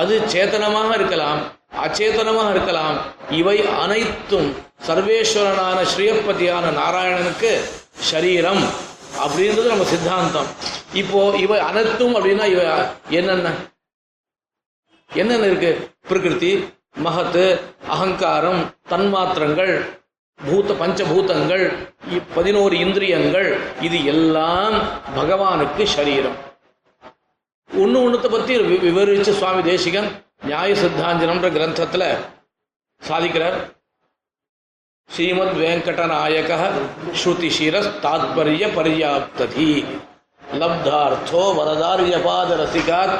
அது சேத்தனமாக இருக்கலாம் அச்சேதனமாக இருக்கலாம். இவை அனைத்தும் சர்வேஸ்வரனான ஸ்ரீயப்பதியான நாராயணனுக்கு சரீரம் அப்படின்றது நம்ம சித்தாந்தம். இப்போ இவை அனைத்தும் அப்படின்னா இவை என்னென்ன? என்னென்ன இருக்கு? பிரகிருதி மகத்து அகங்காரம் தன்மாத்திரங்கள் பூத பஞ்சபூதங்கள் பதினோரு இந்திரியங்கள் இது எல்லாம் பகவானுக்கு சரீரம். ஒன்று ஒன்றுத்தை பற்றி வி- விவரிச்சு சுவாமி தேசிகன் நியாய சித்தாஞ்சனம்ன்ற கிரந்தத்தில் சாதிக்கிறார். ஸ்ரீமத் வெங்கடநாயக ஸ்ருதிஷிரஸ் தாத்பரிய பரியாப்ததி. லப்தார்த்தோ வரதாரியபாத ரசிகாத்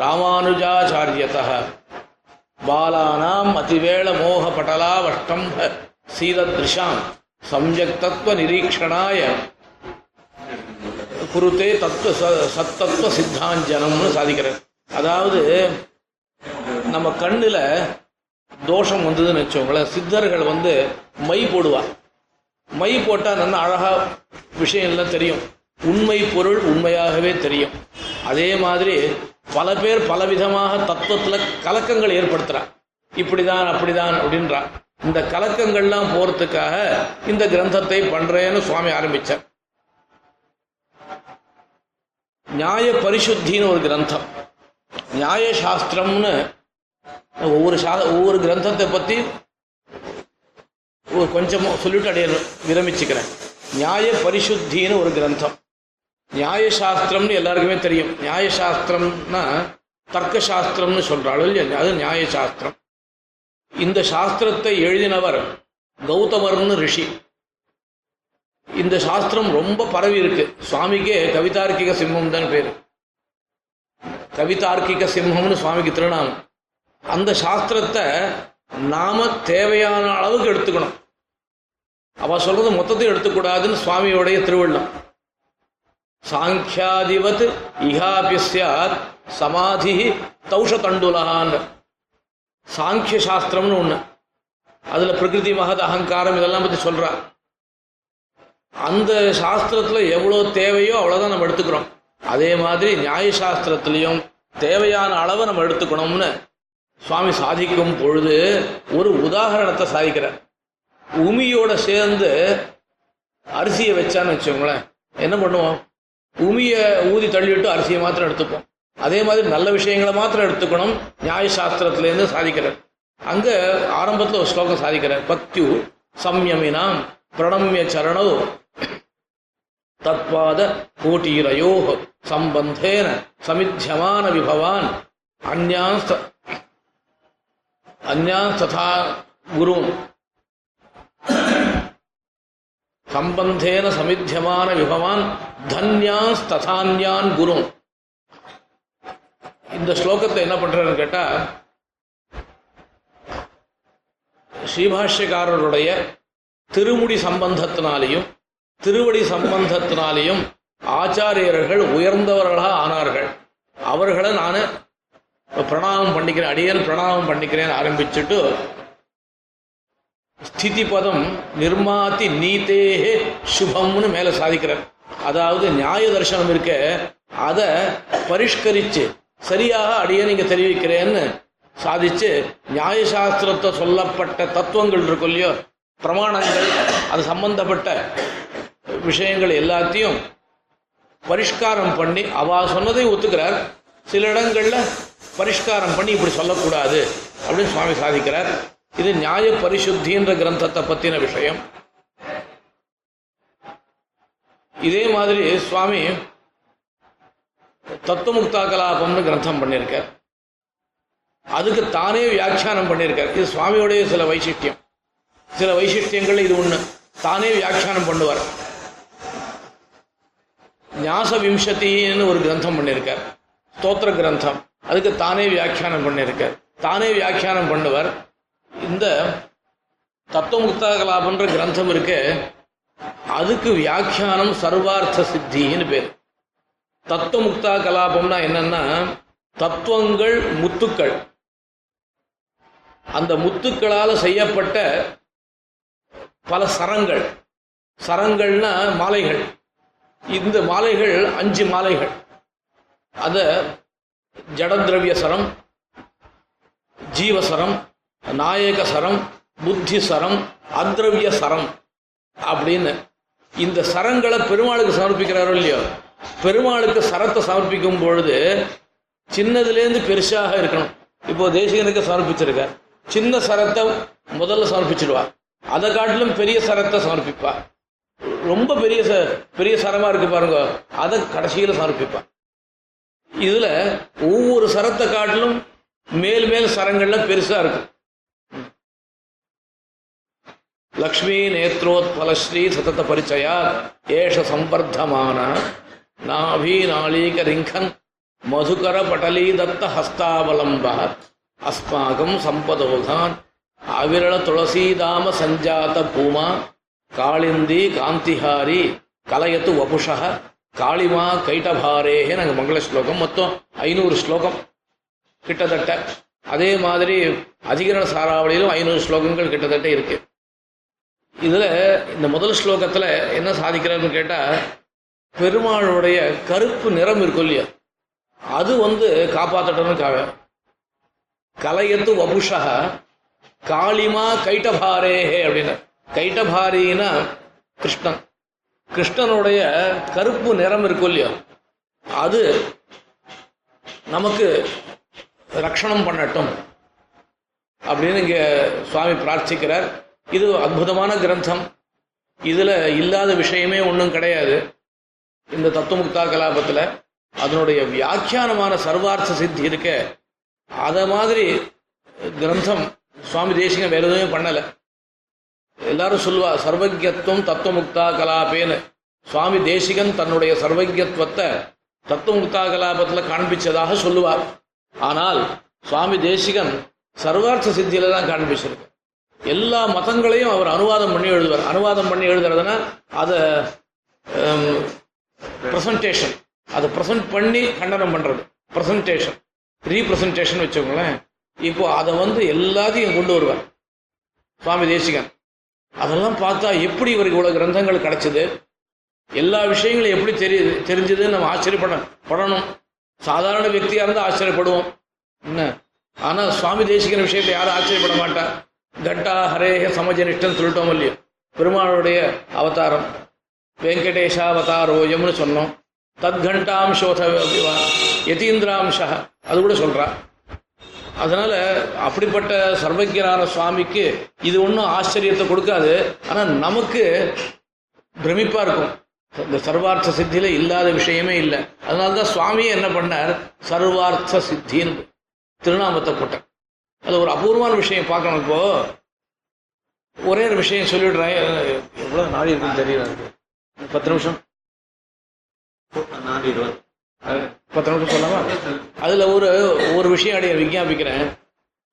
ராமானுஜாச்சாரியத பாலானாம் அதிவேள மோக பட்டலாவஷ்டம்ப சீதத்ரிஷாம் சம்யக் தத்துவ நிரீக்ஷணாய குருத்தே தத்துவ சத்தத்துவ சித்தாஞ்சனம்னு சாதிக்கிறார். அதாவது நம்ம கண்ணுல தோஷம் வந்ததுன்னு வச்சவங்களேன் சித்தர்கள் வந்து மை போடுவா. மை போட்டால் நல்ல அழகா விஷயம் எல்லாம் தெரியும். உண்மை பொருள் உண்மையாகவே தெரியும். அதே மாதிரி பல பேர் பலவிதமாக தத்துவத்துல கலக்கங்கள் ஏற்படுத்துகிறான் இப்படிதான் அப்படிதான் அப்படின்றான் இந்த கலக்கங்கள்லாம் போறதுக்காக இந்த கிரந்தத்தை பண்றேன்னு சுவாமி ஆரம்பித்தார் நியாய பரிசுத்தின்னு ஒரு கிரந்தம். நியாய சாஸ்திரம்னு ஒவ்வொரு சா ஒவ்வொரு கிரந்தத்தை பத்தி ஒரு கொஞ்சம் சொல்லிட்டு அடைய விரமிச்சுக்கிறேன். நியாய பரிசுத்தின்னு ஒரு கிரந்தம். நியாய சாஸ்திரம்னு எல்லாருக்குமே தெரியும். நியாய சாஸ்திரம்னா தர்க்க சாஸ்திரம்னு இல்லையா? அது நியாய சாஸ்திரம் இந்த சாஸ்திரத்தை எழுதினவர் கௌதமர்னு ரிஷி. இந்த சாஸ்திரம் ரொம்ப பரவி இருக்கு. சுவாமிக்கே கவிதார்க்கிக சிம்மம் தான் பேர். கவிதார்க்கிக சிம்மம்னு சுவாமிக்கு திருநாமம். அந்த சாஸ்திரத்தை நாம தேவையான அளவுக்கு எடுத்துக்கணும். அவ சொல்றது மொத்தத்தையும் எடுத்துக்கூடாதுன்னு சுவாமியோடைய திருவள்ளம் சாங்கியாதிபத் இஹாபி சமாதி தௌஷ தண்டுலகான்னு சாங்கிய சாஸ்திரம்னு ஒண்ணு. அதுல பிரகிருதி மகத் அகங்காரம் இதெல்லாம் பத்தி சொல்றா. அந்த சாஸ்திரத்துல எவ்வளவு தேவையோ அவ்வளவுதான் நம்ம எடுத்துக்கிறோம். அதே மாதிரி நியாயசாஸ்திரத்திலையும் தேவையான அளவை நம்ம எடுத்துக்கணும்னு சுவாமி சாதிக்கும் பொழுது ஒரு உதாரணத்தை சாதிக்கிறார். உமியோட சேர்ந்து அரிசியை வச்சான்னு வச்சுக்கோங்களேன். என்ன பண்ணுவோம்? உமியை ஊதி தள்ளிவிட்டு அரிசியை மாத்திரம் எடுத்துப்போம். அதே மாதிரி நல்ல விஷயங்களை மாத்திரம் எடுத்துக்கணும். நியாயசாஸ்திரத்திலேருந்து சாதிக்கிறார். அங்க ஆரம்பத்துல ஒரு ஸ்லோகம் சாதிக்கிறார். பக்தியு சம்யமினாம் பிரணம்ய சரணோ. தத்பாத கோட்டீரயோ சம்பந்தேன சமித்தியமான விபவான். அந்யான் ச- அந்யான் ததா குரு சம்பந்தேன சமித்தியமான விபவான் தன்யான் ததான்யான் குரு இந்த ஸ்லோகத்தை என்ன பண்றாருன்னு கேட்டா ஸ்ரீபாஷ்யக்காரருடைய திருமுடி சம்பந்தத்தினாலேயும் திருவடி சம்பந்தத்தினாலேயும் ஆச்சாரியர்கள் உயர்ந்தவர்களாக ஆனார்கள். அவர்களை நான் பிரணாமம் பண்ணிக்கிறேன் அடியன் பிரணாமம் பண்ணிக்கிறேன் ஆரம்பிச்சுட்டு ஸ்திதி பதம் நிர்மாத்தி நீதேஹே சுபம்னு மேல சாதிக்கிறார். அதாவது நியாய தர்சனம் இருக்க அதை பரிஷ்கரிச்சு சரியாக அடியே நீங்க தெரிவிக்கிறேன்னு சாதிச்சு நியாய சாஸ்திரத்தை சொல்லப்பட்ட தத்துவங்கள் இருக்கும் இல்லையோ பிரமாணங்கள் அது சம்பந்தப்பட்ட விஷயங்கள் எல்லாத்தையும் பரிஷ்காரம் பண்ணி அவா சொன்னதை ஒத்துக்கிறார். சில இடங்கள்ல பரிஷ்காரம் பண்ணி இப்படி சொல்லக்கூடாது அப்படின்னு சுவாமி சாதிக்கிறார். இது நியாய பரிசுத்தின்ற கிரந்தத்தை பத்தின விஷயம். இதே மாதிரி சுவாமி தத்துவமுக்தா கலாபம்னு கிரந்தம் பண்ணியிருக்கார். அதுக்கு தானே வியாக்கியானம் பண்ணியிருக்கார். இது சுவாமியோடைய சில வைசிஷ்டியம் சில வைசிஷ்டியங்கள் இது ஒண்ணு. தானே வியாக்கியானம் பண்ணுவார். ஞாச விம்சத்தின்னு ஒரு கிரந்தம் பண்ணியிருக்கார் ஸ்தோத்திர கிரந்தம். அதுக்கு தானே வியாக்கியானம் பண்ணியிருக்கார் தானே வியாக்கியானம் பண்ணுவர். இந்த தத்துவமுக்தா கலாபன்ற கிரந்தம் இருக்கு. அதுக்கு வியாக்கியானம் சர்வார்த்த சித்தின்னு பேர். தத்துவமுக்தா கலாபம்னா என்னன்னா தத்துவங்கள் முத்துக்கள். அந்த முத்துக்களால செய்யப்பட்ட பல சரங்கள். சரங்கள்னா மாலைகள். இந்த மாலைகள் அஞ்சு மாலைகள். அத ஜடதிரவிய சரம் ஜீவசரம் நாயக சரம் புத்தி சரம் அத்ரவிய சரம் அப்படின்னு இந்த சரங்களை பெருமாளுக்கு சமர்ப்பிக்கிறாரோ இல்லையோ? பெருமாளுக்கு சரத்தை சமர்ப்பிக்கும் பொழுது சின்னதுலேருந்து பெருசாக இருக்கணும். இப்போ தேசிகனுக்கு சமர்ப்பிச்சிருக்கார். சின்ன சரத்தை முதல்ல சமர்ப்பிச்சிடுவா அதை காட்டிலும் பெரிய சரத்தை சமர்ப்பிப்பா ரொம்ப பெரிய ச- பெரிய சரமா இருக்கு பாருங்க. அதை கடைசியில் சமர்ப்பிப்பான் இதுல ஒவ்வொரு சரத்தை காட்டிலும் மேல் மேல் சரங்கள்ல பெருசா இருக்கு. லக்ஷ்மி நேத்ரோத்பலஸ்ரீ சதத பரிச்சயா ஏஷ சம்பர்தமான நாபி நாளீக ரிங்கன் மதுகர பட்டலி தத்த ஹஸ்தாவலம்ப அஸ்மாகம் சம்பதோகான். அவிரள துளசீதாம சஞ்சாத பூமா காளிந்தி காந்திஹாரி கலயத்து வபுஷ காளிமா கைட்டபாரேகே நாங்கள் மங்கள ஸ்லோகம். மொத்தம் ஐநூறு ஸ்லோகம். கிட்டத்தட்ட அதே மாதிரி அதிகரண சாராவளியிலும் ஐநூறு ஸ்லோகங்கள் கிட்டத்தட்ட இருக்கு. இதுல இந்த முதல் ஸ்லோகத்துல என்ன சாதிக்கிறாருன்னு கேட்டா பெருமாளுடைய கருப்பு நிறம் இருக்கும் இல்லையா? அது வந்து காப்பாத்தட்டம்னு கலையத்து வபுஷா காளிமா கைட்டபாரேஹே அப்படின்னு கைட்டபாரின்னா கிருஷ்ணன். கிருஷ்ணனுடைய கருப்பு நிறம் இருக்கும் இல்லையோ அது நமக்கு ரக்ஷணம் பண்ணட்டும் அப்படின்னு இங்க சுவாமி பிரார்த்திக்கிறார். இது அற்புதமான கிரந்தம். இதுல இல்லாத விஷயமே ஒன்றும் கிடையாது. இந்த தத்துவமுக்தா கலாபத்துல அதனுடைய வியாக்கியானமான சர்வார்த்த சித்தி இருக்க. அத மாதிரி கிரந்தம் சுவாமி தேசிகம் வேற எதுவுமே பண்ணலை. எல்லாரும் சொல்லுவா சர்வஜத்துவம் தத்துவமுக்தா கலாபேன்னு. சுவாமி தேசிகன் தன்னுடைய சர்வஜத்துவத்தை தத்துவமுக்தா கலாபத்தில் காண்பிச்சதாக சொல்லுவார் ஆனால் சுவாமி தேசிகன் சர்வார்த்த சித்தியில தான் காண்பிச்சிருக்கு. எல்லா மதங்களையும் அவர் அனுவாதம் பண்ணி எழுதுவார். அனுவாதம் பண்ணி எழுதுறதுன்னா அதை ப்ரெசன்டேஷன் அதை ப்ரெசன்ட் பண்ணி கண்டனம் பண்ணுறது ப்ரெசன்டேஷன் ரீப்ரசன்டேஷன் வச்சுக்கோங்களேன். இப்போ அதை வந்து எல்லாத்தையும் கொண்டு வருவார். சுவாமி தேசிகன். அதெல்லாம் பார்த்தா எப்படி இவருக்கு இவ்வளவு கிரந்தங்கள் கிடைச்சது? எல்லா விஷயங்களும் எப்படி தெரியுது தெரிஞ்சதுன்னு நம்ம ஆச்சரியப்பட படணும். சாதாரண வியக்தியா இருந்தால் ஆச்சரியப்படுவோம். என்ன? ஆனா சுவாமி தேசிகன் விஷயத்தை யாரும் ஆச்சரியப்பட மாட்டா. கட்டா ஹரேக சமஜனிஷ்டன் சொல்லிட்டோம் இல்லையோ? பெருமாளுடைய அவதாரம். வெங்கடேஷாவதாரோயம்னு சொன்னோம். தத்கண்டாம் சோத யதீந்திராம்சா அது கூட சொல்கிறான் அதனால அப்படிப்பட்ட சர்வஜரான சுவாமிக்கு இது ஒன்றும் ஆச்சரியத்தை கொடுக்காது. ஆனால் நமக்கு பிரமிப்பாக இருக்கும். இந்த சர்வார்த்த சித்தியில் இல்லாத விஷயமே இல்லை. அதனால தான் சுவாமி என்ன பண்ணார்? சர்வார்த்த சித்தின்னு திருநாமத்தை போட்டார். அது ஒரு அபூர்வமான விஷயம் பார்க்கணும் இப்போ. ஒரே ஒரு விஷயம் சொல்லிடுறேன். எவ்வளோ நாடி இருக்குன்னு தெரியல. பத்து நிமிஷம். அஹ், பத்து நிமிஷம் சொல்லாமா அதுல ஒரு ஒரு விஷயம் அடைய விஞ்ஞாபிக்கிறேன்.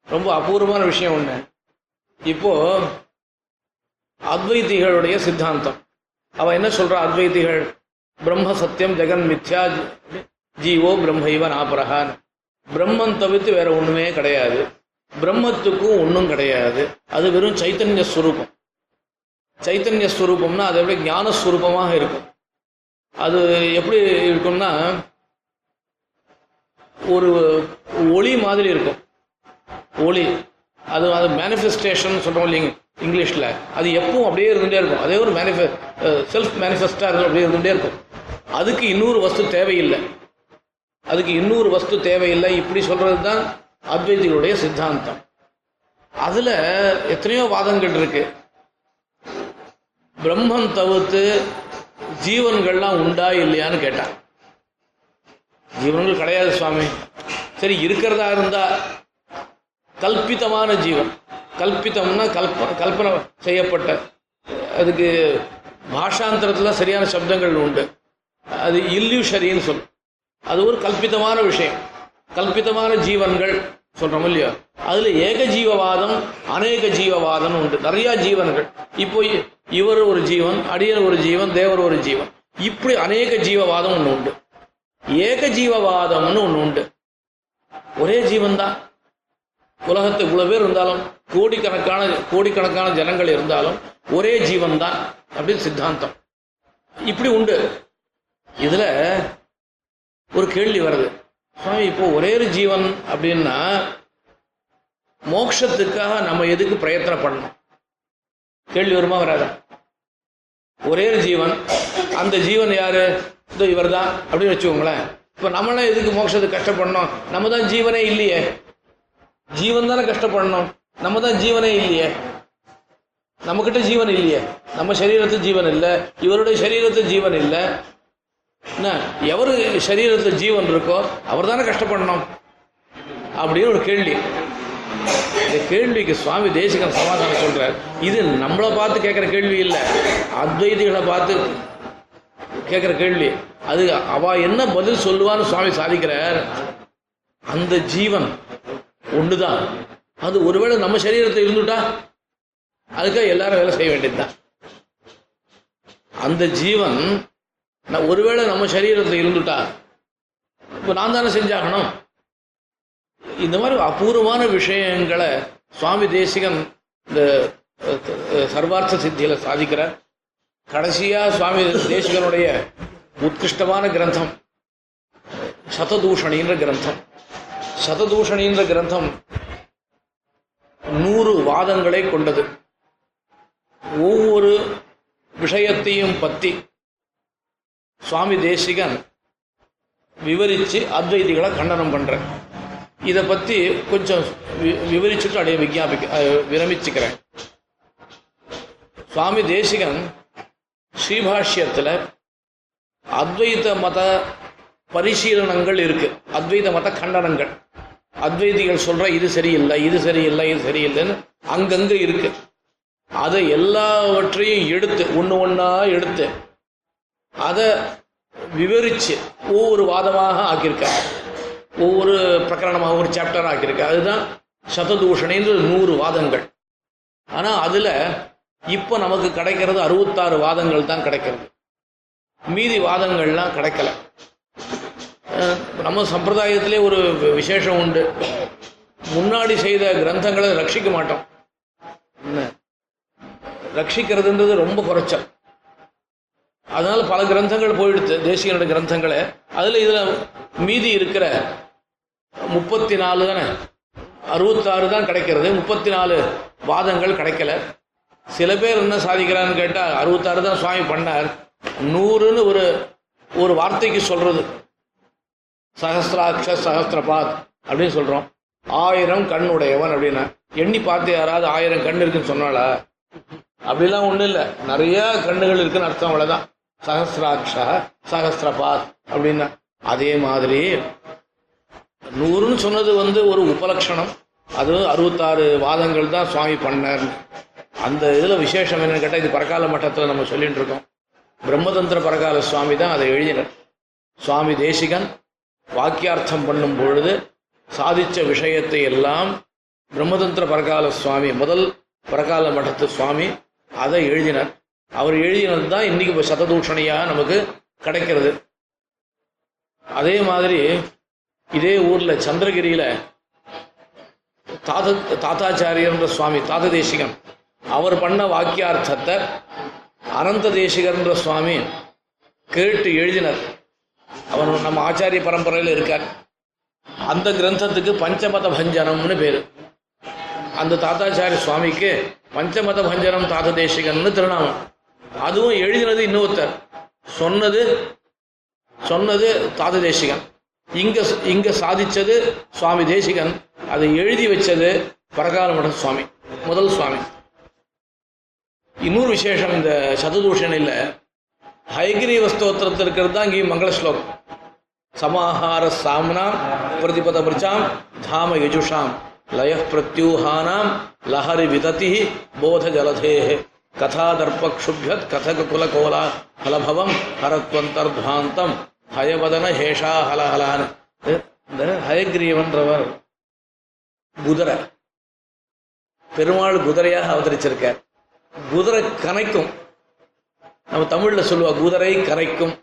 ரொம்ப அபூர்வமான விஷயம் ஒண்ணு. இப்போ அத்வைதிகளுடைய சித்தாந்தம். அவ என்ன சொல்றா அத்வைதிகள் பிரம்ம சத்தியம் ஜெகன் மித்யா ஜீவோ பிரம்மைவ நாபரகான் பிரம்மன் தவிர்த்து வேற ஒண்ணுமே கிடையாது. பிரம்மத்துக்கும் ஒண்ணும் கிடையாது. அது வெறும் சைத்தன்ய ஸ்வரூபம் சைத்தன்ய ஸ்வரூபம்னா அதை விட ஞான ஸ்வரூபமாக இருக்கும். அது எப்படி இருக்கும்னா ஒரு ஒளி மாதிரி இருக்கும். ஒளி. அது அது மேனிஃபெஸ்டேஷன் சொல்கிறோம் இல்லைங்க இங்கிலீஷ்ல. அது எப்பவும் அப்படியே இருந்துகிட்டே இருக்கும். அதே ஒரு மேனிஃபெ செல்ஃப் மேனிஃபெஸ்டாக இருக்கும் அப்படியே இருந்துகிட்டே இருக்கும். அதுக்கு இன்னொரு வஸ்து தேவையில்லை. அதுக்கு இன்னொரு வஸ்து தேவையில்லை. இப்படி சொல்கிறது தான் அத்வைதிகளுடைய சித்தாந்தம். அதுல எத்தனையோ வாதங்கள் இருக்கு. பிரம்மன் தவிர்த்து ஜீவன்கள்லாம் உண்டா இல்லையான்னு கேட்டான் ஜீவன்கள் கிடையாது சுவாமி. சரி இருக்கிறதா இருந்தா கல்பிதமான ஜீவன். கல்பிதம்னா கல்ப கல்பனை செய்யப்பட்ட அதுக்கு பாஷாந்தரத்தில் சரியான சப்தங்கள் உண்டு. அது இல்லியூஷரின்னு சொல் அது ஒரு கல்பிதமான விஷயம். கல்பிதமான ஜீவன்கள் சொல்றோம் இல்லையா? அதுல ஏக ஜீவவாதம் அநேக ஜீவவாதம் உண்டு. நிறையா ஜீவன்கள். இப்போ இவர் ஒரு ஜீவன் அடியர் ஒரு ஜீவன் தேவர் ஒரு ஜீவன். இப்படி அநேக ஜீவவாதம் ஒன்று உண்டு. ஏக ஜீவவாதம்னு ஒன்று உண்டு. ஒரே ஜீவன் தான் உலகத்து இவ்வளவு பேர் இருந்தாலும் கோடிக்கணக்கான கோடிக்கணக்கான ஜனங்கள் இருந்தாலும் ஒரே ஜீவன் தான் அப்படின்னு சித்தாந்தம். இப்படி உண்டு. இதுல ஒரு கேள்வி வருது. சுவாமி இப்போ ஒரே ஒரு ஜீவன் அப்படின்னா மோட்சத்துக்காக நம்ம எதுக்கு பிரயத்தனம் பண்ணணும்? கேள்வி வருமா வராதா? ஒரே ஒரு ஜீவன். அந்த ஜீவன் யாரு? இதோ இவர் தான் அப்படின்னு வச்சுக்கோங்களேன். இப்போ நம்மளாம் எதுக்கு மோட்சத்துக்கு கஷ்டப்படணும்? நம்ம தான் ஜீவனே இல்லையே. ஜீவன் தானே கஷ்டப்படணும்? நம்ம தான் ஜீவனே இல்லையே. நம்மக்கிட்ட ஜீவன் இல்லையே. நம்ம சரீரத்து ஜீவன் இல்லை. இவருடைய சரீரத்து ஜீவன் இல்லை. என்ன? எவரு சரீரத்துல ஜீவன் இருக்கோ அவர் தானே கஷ்டப்படணும்? அப்படின்னு ஒரு கேள்வி. இந்த கேள்விக்கு சுவாமி தேசிகன் சமாதானம் சொல்றார். இது நம்மளை பார்த்து கேட்குற கேள்வி இல்லை. அத்வைதிகளை பார்த்து கேட்குற கேள்வி. அது அவ என்ன பதில் சொல்லுவான்னு சுவாமி சாதிக்கிறார். அந்த ஜீவன் ஒண்ணுதான். அது ஒருவேளை நம்ம சரீரத்தை இருந்துட்டா அதுக்காக எல்லாரும் வேலை செய்ய வேண்டியதுதான். அந்த ஜீவன் நான் ஒருவேளை நம்ம சரீரத்தில் இருந்துட்டா இப்போ நான் தானே செஞ்சாகணும். இந்த மாதிரி அபூர்வமான விஷயங்களை சுவாமி தேசிகன் இந்த சர்வார்த்த சித்தியில சாதிக்கிறார். கடைசியா சுவாமி தேசிகனுடைய உத்கிருஷ்டமான கிரந்தம் சததூஷணின்ற கிரந்தம். சததூஷணின்ற கிரந்தம் நூறு வாதங்களை கொண்டது. ஒவ்வொரு விஷயத்தையும் பத்தி சுவாமி தேசிகன் விவரிச்சு அத்வைதிகளை கண்டனம் பண்றேன். இதை பத்தி கொஞ்சம் வி- விவரிச்சுட்டு அப்படியே விஜாபிக்க விரமிச்சுக்கிறேன். சுவாமி தேசிகன் ஸ்ரீபாஷ்யத்தில் அத்வைத மத பரிசீலனங்கள் இருக்கு. அத்வைத மத கண்டனங்கள். அத்வைதிகள் சொல்ற இது சரியில்லை இது சரியில்லை இது சரியில்லைன்னு அங்கங்க இருக்கு. அதை எல்லாவற்றையும் எடுத்து ஒன்று ஒன்றா எடுத்து அதை விவரித்து ஒவ்வொரு வாதமாக ஆக்கியிருக்கார். ஒவ்வொரு பிரகரணமாக ஒரு சாப்டர் ஆக்கியிருக்கார். அதுதான் சததூஷணின்ற நூறு வாதங்கள். ஆனால் அதில் இப்போ நமக்கு கிடைக்கிறது அறுபத்தாறு வாதங்கள் தான் கிடைக்கிறது. மீதி வாதங்கள்லாம் கிடைக்கல. நம்ம சம்பிரதாயத்திலே ஒரு விசேஷம் உண்டு. முன்னாடி செய்த கிரந்தங்களை ரட்சிக்க மாட்டோம். ரட்சிக்கிறதுன்றது ரொம்ப குறைச்சல். அதனால பல கிரந்தங்கள் போயிடுச்சு தேசியனோட கிரந்தங்களை. அதில் இதில் மீதி இருக்கிற முப்பத்தி நாலு தானே? அறுபத்தாறு தான் கிடைக்கிறது. முப்பத்தி நாலு வாதங்கள் கிடைக்கல. சில பேர் என்ன சாதிக்கிறான்னு கேட்டால் அறுபத்தாறு தான் சுவாமி பண்ணார். நூறுன்னு ஒரு ஒரு வார்த்தைக்கு சொல்றது. சகசிராட்ச சகசிரபாத் அப்படின்னு சொல்றோம். ஆயிரம் கண் உடையவன் அப்படின்னா எண்ணி பார்த்து யாராவது ஆயிரம் கண் இருக்குன்னு சொன்னாலா அப்படிலாம் ஒன்றும் இல்லை. நிறைய கண்ணுகள் இருக்குன்னு அர்த்தம் அவ்வளோதான் சகசிராட்ச சகசிரபாத் அப்படின்னா அதே மாதிரி நூறுன்னு சொன்னது வந்து ஒரு உபலட்சணம். அது அறுபத்தாறு வாதங்கள் தான் சுவாமி பண்ணார் அந்த இதில் விசேஷம் என்னன்னு கேட்டால் இது பரகால மட்டத்தில் நம்ம சொல்லிட்டு இருக்கோம். பிரம்மதந்திர பரகால சுவாமி தான் அதை எழுதினர். சுவாமி தேசிகன் வாக்கியார்த்தம் பண்ணும் பொழுது சாதிச்ச விஷயத்தை எல்லாம் பிரம்மதந்திர பரகால சுவாமி முதல் பரகால மட்டத்து சுவாமி அதை எழுதினார். அவர் எழுதினது தான் இன்னைக்கு இப்போ நமக்கு கிடைக்கிறது. அதே மாதிரி இதே ஊர்ல சந்திரகிரியில தாத தாத்தாச்சாரியன்ற சுவாமி தாத தேசிகன் அவர் பண்ண வாக்கியார்த்தத்தை அனந்த தேசிகர்ன்ற சுவாமி கேட்டு எழுதினர். அவர் நம்ம ஆச்சாரிய பரம்பரையில் இருக்கார். அந்த கிரந்தத்துக்கு பஞ்சமத பஞ்சனம்னு பேர். அந்த தாத்தாச்சாரிய சுவாமிக்கு பஞ்சமத பஞ்சனம் தாத்த தேசிகன்னு திருநாமம். அதுவும் எழுதினது இன்னொருத்தர். சொன்னது சொன்னது தாத தேசிகன். இங்க இங்க சாதிச்சது சுவாமி தேசிகன். அதை எழுதி வச்சது பரகாலமட சுவாமி முதல் சுவாமி. இன்னொரு விசேஷம் இந்த சதுதூஷணில் ஹைகிரீவ ஸ்தோத்திரத்தில் இருக்கிறது தான் இங்கே மங்கள ஸ்லோகம். சமாஹார சாம்னாம் பிரதிபத மிருச்சாம் தாம யஜுஷாம் லய பிரத்யூஹானாம் லஹரி விததி போத ஜலதேஹ. கதா தர்பக்ஷுபியத் கதக குல கோலா ஹலபவம் ஹரத்வந்தர்த்வாந்தம் ஹயவதன ஹேஷா ஹலஹலான். இந்த ஹயக்ரீவன்றவர் குதிரை பெருமாள் குதிரையாக அவதரிச்சிருக்கார். குதிரை கனைக்கும். நம்ம தமிழ்ல சொல்லுவா குதிரை கரைக்கும்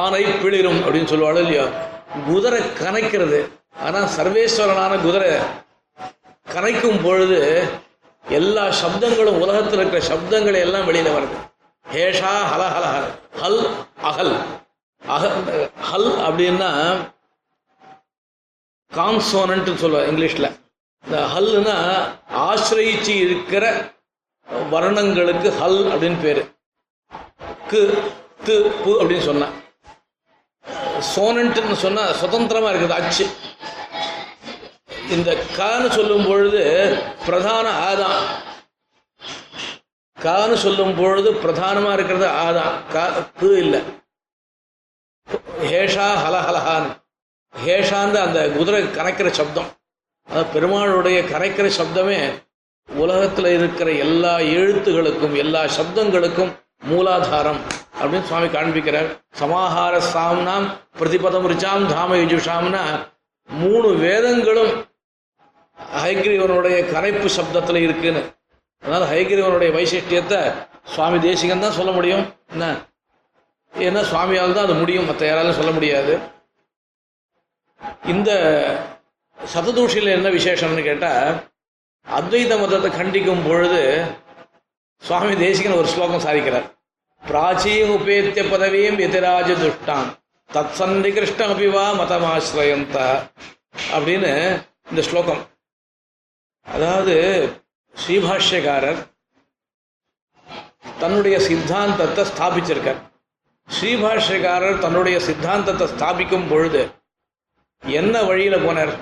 ஆனை பிளிரும் அப்படின்னு சொல்லுவாள் இல்லையா குதிரை கனைக்கிறது. ஆனா சர்வேஸ்வரனான குதிரை கனைக்கும் பொழுது எல்லா சப்தங்களும் உலகத்தில் இருக்கிற சப்தங்கள் எல்லாம் வெளியில வருது. ஹேஷா ஹல ஹல ஹல் அகல். அக ஹல் அப்படின்னா கான்சோனன்ட்னு சொல்லுவார் இங்கிலீஷ்ல. இந்த ஹல்னா ஆசிரயிச்சு இருக்கிற வர்ணங்களுக்கு ஹல் அப்படின்னு பேரு. கு து பு அப்படின்னு சொன்னா. சோனன்ட்டுன்னு சொன்னா சுதந்திரமா இருக்குது அச்சு. இந்த கான்னு சொல்லும் பொழுது பிரதான ஆதான் கான்னு சொல்லும் பொழுது பிரதானமா இருக்கிறது ஆதான் கா கு இல்லை. ஹேஷா ஹலஹலஹான் ஹேஷாந்த அந்த குதிரை கரைக்கிற சப்தம். அது பெருமாளுடைய கரைக்கிற சப்தமே உலகத்தில் இருக்கிற எல்லா எழுத்துகளுக்கும் எல்லா சப்தங்களுக்கும் மூலாதாரம் அப்படின்னு சுவாமி காண்பிக்கிறார். சமாஹார சாம்னாம் பிரதிபதம் ரிச்சாம் தாம யுஜுஷாம்னா மூணு வேதங்களும் ஹைகிரீவனுடைய கரைப்பு சப்தத்தில் இருக்குன்னு. அதனால ஹைகிரீவனுடைய வைசிஷ்டியத்தை சுவாமி தேசிகன் தான் சொல்ல முடியும். என்ன? ஏன்னா சுவாமியால் தான் அது முடியும். மற்ற யாராலும் சொல்ல முடியாது. இந்த சததூஷியில் என்ன விசேஷம்னு கேட்டால் அத்வைத மதத்தை கண்டிக்கும் பொழுது சுவாமி தேசிகன் ஒரு ஸ்லோகம் சாதிக்கிறார். பிராச்சீன உபேத்திய பதவியும் எதிராஜ துஷ்டான். தத் சன்னிகிருஷ்டம் அபிவா மதமாசிரயந்த. அப்படின்னு இந்த ஸ்லோகம். அதாவது ஸ்ரீபாஷ்யக்காரர் தன்னுடைய சித்தாந்தத்தை ஸ்தாபிச்சிருக்கார். ஸ்ரீபாஷ்யக்காரர் தன்னுடைய சித்தாந்தத்தை ஸ்தாபிக்கும் பொழுது என்ன வழியில போனார்?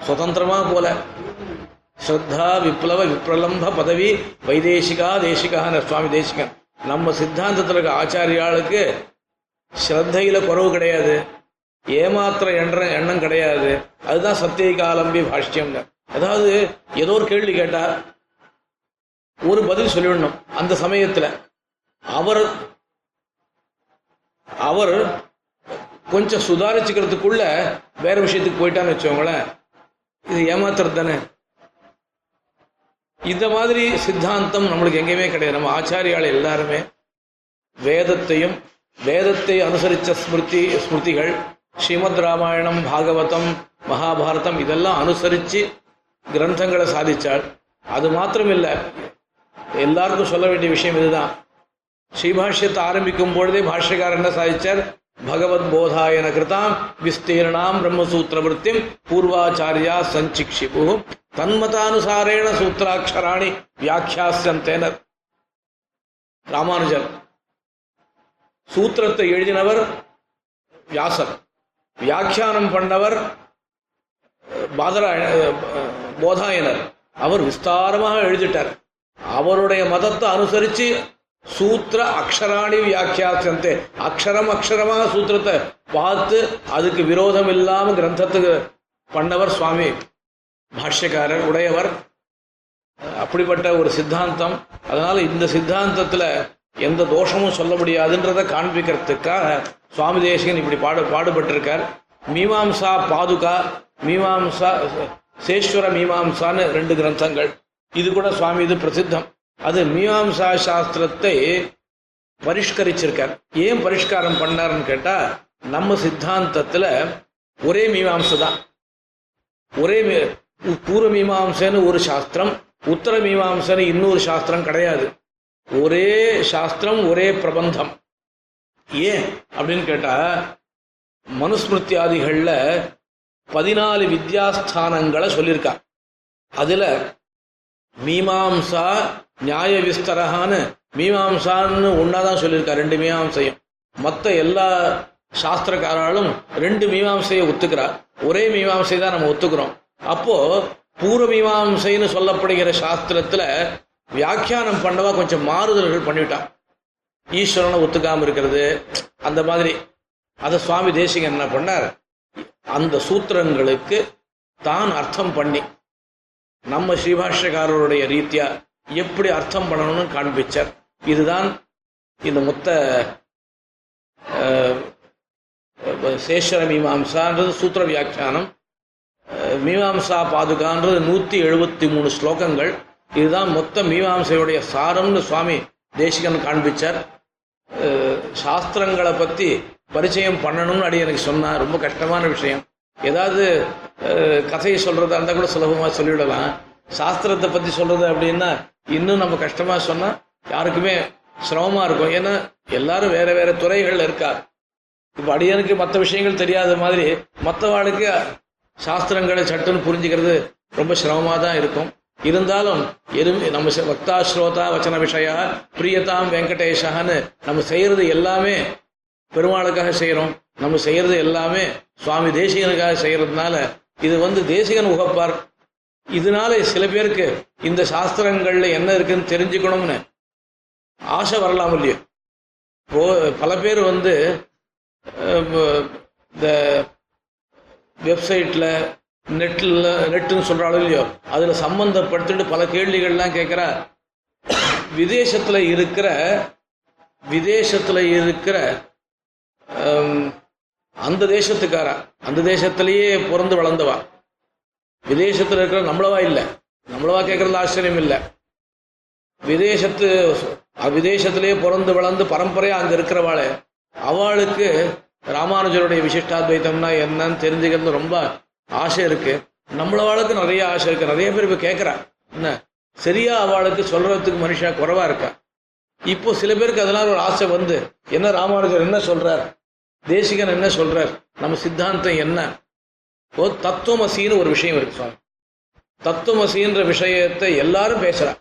சுதந்திரமா போல. ஸ்ரத்தா விப்ளவ விப்ரலம்ப பதவி வைதேசிகா தேசிகான சுவாமி தேசிகன். நம்ம சித்தாந்தத்தில் இருக்க ஆச்சாரியாளுக்கு ஸ்ரத்தையில குறவு கிடையாது. ஏமாத்திர எண்ண எண்ணம் கிடையாது. அதுதான் சத்தியகாலம்பி பாஷ்யம்னு. அதாவது ஏதோ ஒரு கேள்வி கேட்டால் ஒரு பதில் சொல்லிடணும் அந்த சமயத்துல. அவர் அவர் கொஞ்சம் சுதாரிச்சுக்கிறதுக்குள்ள வேற விஷயத்துக்கு போயிட்டான்னு வச்சோங்களேன் இது ஏமாத்துறது தானே இந்த மாதிரி சித்தாந்தம் நம்மளுக்கு எங்கேயுமே கிடையாது. நம்ம ஆச்சாரியால் எல்லாருமே வேதத்தையும் வேதத்தை அனுசரித்த ஸ்மிருதி ஸ்மிருதிகள் ஸ்ரீமத் ராமாயணம் பாகவதம் மகாபாரதம் இதெல்லாம் அனுசரித்து கிரந்தங்களை சாதிச்சாள் அது மாத்திரமில்லை. எல்லாருக்கும் சொல்ல வேண்டிய விஷயம் இதுதான். ஸ்ரீபாஷ்யத்தை ஆரம்பிக்கும் பொழுதே பாஷ்யக்காரர் என்ன சாதித்தார் பகவத் போதாயன கிருதாம் விஸ்தீர்ணாம் பிரம்மசூத்திரவருத்திம் பூர்வாச்சாரியா சஞ்சிக்ஷிபு தன்மதானுசாரேண சூத்திராட்சராணி வியாக்கியாசந்தேனர் ராமானுஜர். சூத்திரத்தை எழுதினவர் வியாசர். வியாக்கியானம் பண்ணவர் பாதராயண போதாயனர். அவர் விஸ்தாரமாக எழுதிட்டார். அவருடைய மதத்தை அனுசரித்து சூத்திர அக்ஷராணி வியாக்கியாசந்தே. அக்ஷரம் அக்ஷரமாக சூத்திரத்தை பார்த்து அதுக்கு விரோதம் இல்லாமல் கிரந்தத்துக்கு பண்ணவர் சுவாமி. பாஷ்யக்காரர் உடையவர். அப்படிப்பட்ட ஒரு சித்தாந்தம். அதனால் இந்த சித்தாந்தத்தில் எந்த தோஷமும் சொல்ல முடியாதுன்றதை காண்பிக்கிறதுக்காக சுவாமி தேசிகன் இப்படி பாடு பாடுபட்டிருக்கார். மீமாம்சா பாதுகா மீமாம்சா சேஸ்வர மீமாம்சான்னு ரெண்டு கிரந்தங்கள். இது கூட சுவாமி இது பிரசித்தம். அது மீமாம்சா சாஸ்திரத்தை பரிஷ்கரிச்சிருக்கார். ஏன் பரிஷ்காரம் பண்ணாருன்னு கேட்டா நம்ம சித்தாந்தத்துல ஒரே மீமாம்சை தான். ஒரே பூர்வ மீமாம்சன்னு ஒரு சாஸ்திரம் உத்தர மீமாம்சைன்னு இன்னொரு சாஸ்திரம் கிடையாது. ஒரே சாஸ்திரம் ஒரே பிரபந்தம். ஏன் அப்படின்னு கேட்டா மனுஸ்மிருத்தியாதிகள்ல பதினாலு வித்யாஸ்தானங்களை சொல்லியிருக்கா. அதுல மீமாம்சா நியாய விஸ்தரகான்னு மீமாம்சான்னு ஒன்னாதான் சொல்லியிருக்கா ரெண்டு மீமாம்சையும். மற்ற எல்லா சாஸ்திரக்காராலும் ரெண்டு மீமாம்சையை ஒத்துக்கிறார் ஒரே மீமாம்சை தான் நம்ம ஒத்துக்கிறோம். அப்போ பூர்வ மீமாம்சைன்னு சொல்லப்படுகிற சாஸ்திரத்துல வியாக்கியானம் பண்ணவா கொஞ்சம் மாறுதல்கள் பண்ணிவிட்டான். ஈஸ்வரனை ஒத்துக்காம இருக்கிறது அந்த மாதிரி. அதை சுவாமி தேசிகன் என்ன பண்ணார்? அந்த சூத்திரங்களுக்கு தான் அர்த்தம் பண்ணி. நம்ம ஸ்ரீபாஷ்யக்காரருடைய ரீதியா எப்படி அர்த்தம் பண்ணணும்னு காண்பிச்சார். இதுதான் இந்த மொத்த சேஷர மீமாம்சான்றது சூத்திர வியாக்கியானம். மீமாம்சா பாதுகான்றது நூற்றி எழுபத்தி மூணு ஸ்லோகங்கள். இதுதான் மொத்த மீமாம்சையுடைய சாரம்னு சுவாமி தேசிகன் காண்பிச்சார். சாஸ்திரங்களை பற்றி பரிச்சயம் பண்ணணும்னு அடி எனக்கு சொன்னார் ரொம்ப கஷ்டமான விஷயம். ஏதாவது கதையை சொல்றதா இருந்தா கூட சுலபமா சொல்லிவிடலாம் சாஸ்திரத்தை பத்தி சொல்றது அப்படின்னா இன்னும் நம்ம கஷ்டமா சொன்னா யாருக்குமே சிரமமா இருக்கும். ஏன்னா எல்லாரும் வேற வேற துறைகள்ல இருக்கா இப்ப அடியனுக்கு மற்ற விஷயங்கள் தெரியாத மாதிரி மற்றவாளுக்கு சாஸ்திரங்களை சட்டுன்னு புரிஞ்சுக்கிறது ரொம்ப சிரமமா தான் இருக்கும். இருந்தாலும் எதுவுமே நம்ம வக்தா ஸ்ரோதா வச்சன விஷயா பிரியதாம் வெங்கடேஷான்னு நம்ம செய்யறது எல்லாமே பெருமாளுக்காக செய்யறோம். நம்ம செய்யறது எல்லாமே சுவாமி தேசிகனுக்காக செய்யறதுனால இது வந்து தேசிகன் உகப்பார். இதனால சில பேருக்கு இந்த சாஸ்திரங்கள்ல என்ன இருக்குன்னு தெரிஞ்சுக்கணும்னு ஆசை வரலாம் இல்லையோ? இப்போ பல பேர் வந்து இந்த வெப்சைட்ல நெட்ல நெட்டுன்னு சொல்றாலும் இல்லையோ? அதுல சம்பந்தப்படுத்திட்டு பல கேள்விகள்லாம் கேட்கிறா. விதேசத்துல இருக்கிற விதேசத்துல இருக்கிற அந்த தேசத்துக்காரா? அந்த தேசத்திலேயே பிறந்து வளர்ந்தவா? விதேசத்துல இருக்கிற நம்மளவா இல்லை. நம்மளவா கேட்கறது ஆச்சரியம் இல்லை. விதேசத்து விதேசத்திலேயே பிறந்து வளர்ந்து பரம்பரையா அங்க இருக்கிறவாளே அவளுக்கு ராமானுஜருடைய விசிஷ்டாத்வைத்தம்னா என்னன்னு தெரிஞ்சுக்கிறது ரொம்ப ஆசை இருக்கு. நம்மளவாளுக்கு நிறைய ஆசை இருக்கு. நிறைய பேர் இப்போ கேட்கறா என்ன சரியா அவளுக்கு சொல்றதுக்கு மனுஷா குறைவா இருக்கா? இப்போ சில பேருக்கு அதனால ஒரு ஆசை வந்து என்ன ராமானுஜர் என்ன சொல்றாரு? தேசிகன் என்ன சொல்றார்? நம்ம சித்தாந்தம் என்ன? ஓ தத்துவமசின்னு ஒரு விஷயம் இருக்கு சுவாமி. தத்துவமசின்ற விஷயத்தை எல்லாரும் பேசுறா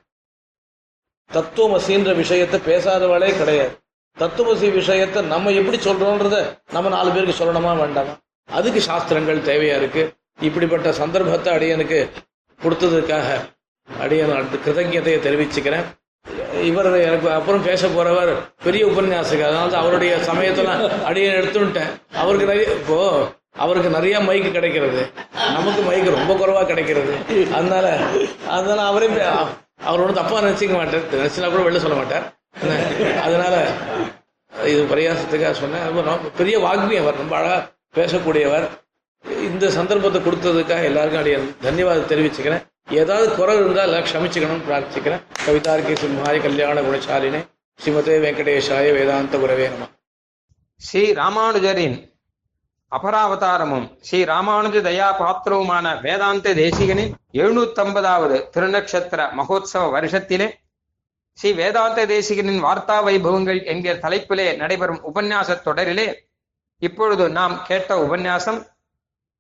தத்துவமசின்ற விஷயத்தை பேசாதவளே கிடையாது. தத்துவமசி விஷயத்தை நம்ம எப்படி சொல்றோன்றத நம்ம நாலு பேருக்கு சொல்லணுமா வேண்டாமா? அதுக்கு சாஸ்திரங்கள் தேவையா இருக்கு. இப்படிப்பட்ட சந்தர்ப்பத்தை அடியனுக்கு கொடுத்ததுக்காக அடியன் அடுத்த கிருதஜதையை தெரிவிச்சுக்கிறேன். இவர் எனக்கு அப்புறம் பேச போறவர் பெரிய உபன்யாசகர். அதனால தான் அவருடைய சமயத்தெல்லாம் அடியை எடுத்துட்டேன் அவருக்கு நிறைய இப்போ அவருக்கு நிறைய மைக்கு கிடைக்கிறது. நமக்கு மைக்கு ரொம்ப குறைவா கிடைக்கிறது. அதனால அதனால அவரே அவர் ஒன்றும் தப்பா நினைச்சுக்க மாட்டார். நினைச்சுனா கூட வெளில சொல்ல மாட்டார். அதனால இது பிரயாசத்துக்காக சொன்னேன். பெரிய வாக்மி அவர் ரொம்ப அழகாக பேசக்கூடியவர். இந்த சந்தர்ப்பத்தை கொடுத்ததுக்காக எல்லாருக்கும் அடைய தன்யவாதம் தெரிவிச்சுக்கிறேன். ஏதாவது குறை இருந்தால் க்ஷமிச்சுக்கணும்னு பிரார்த்திக்கிறேன். கவிதார்கி சிம்ஹாய கல்யாண குணசாலினே. ஸ்ரீமதே வெங்கடேஷாய வேதாந்த குரவே நம. ஸ்ரீ ராமானுஜரின் அபராவதாரமும் ஸ்ரீ ராமானுஜ தயா பாத்திரவுமான வேதாந்த தேசிகனின் எழுநூத்தம்பதாவது திருநக்ஷத்திர மகோத்சவ வருஷத்திலே ஸ்ரீ வேதாந்த தேசிகனின் வார்த்தா வைபவங்கள் என்கிற தலைப்பிலே நடைபெறும் உபன்யாச தொடரிலே இப்பொழுது நாம் கேட்ட உபன்யாசம்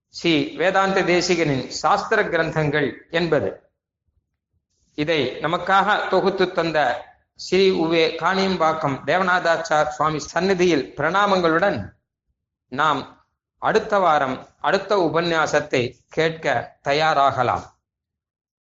ஸ்ரீ வேதாந்த தேசிகனின் சாஸ்திர கிரந்தங்கள் என்பது. இதை நமக்காக தொகுத்து தந்த ஸ்ரீ உவே காணியம்பாக்கம் தேவநாதாச்சார் சுவாமி சந்நிதியில் பிரணாமங்களுடன் நாம் அடுத்த வாரம் அடுத்த உபன்யாசத்தை கேட்க தயாராகலாம்.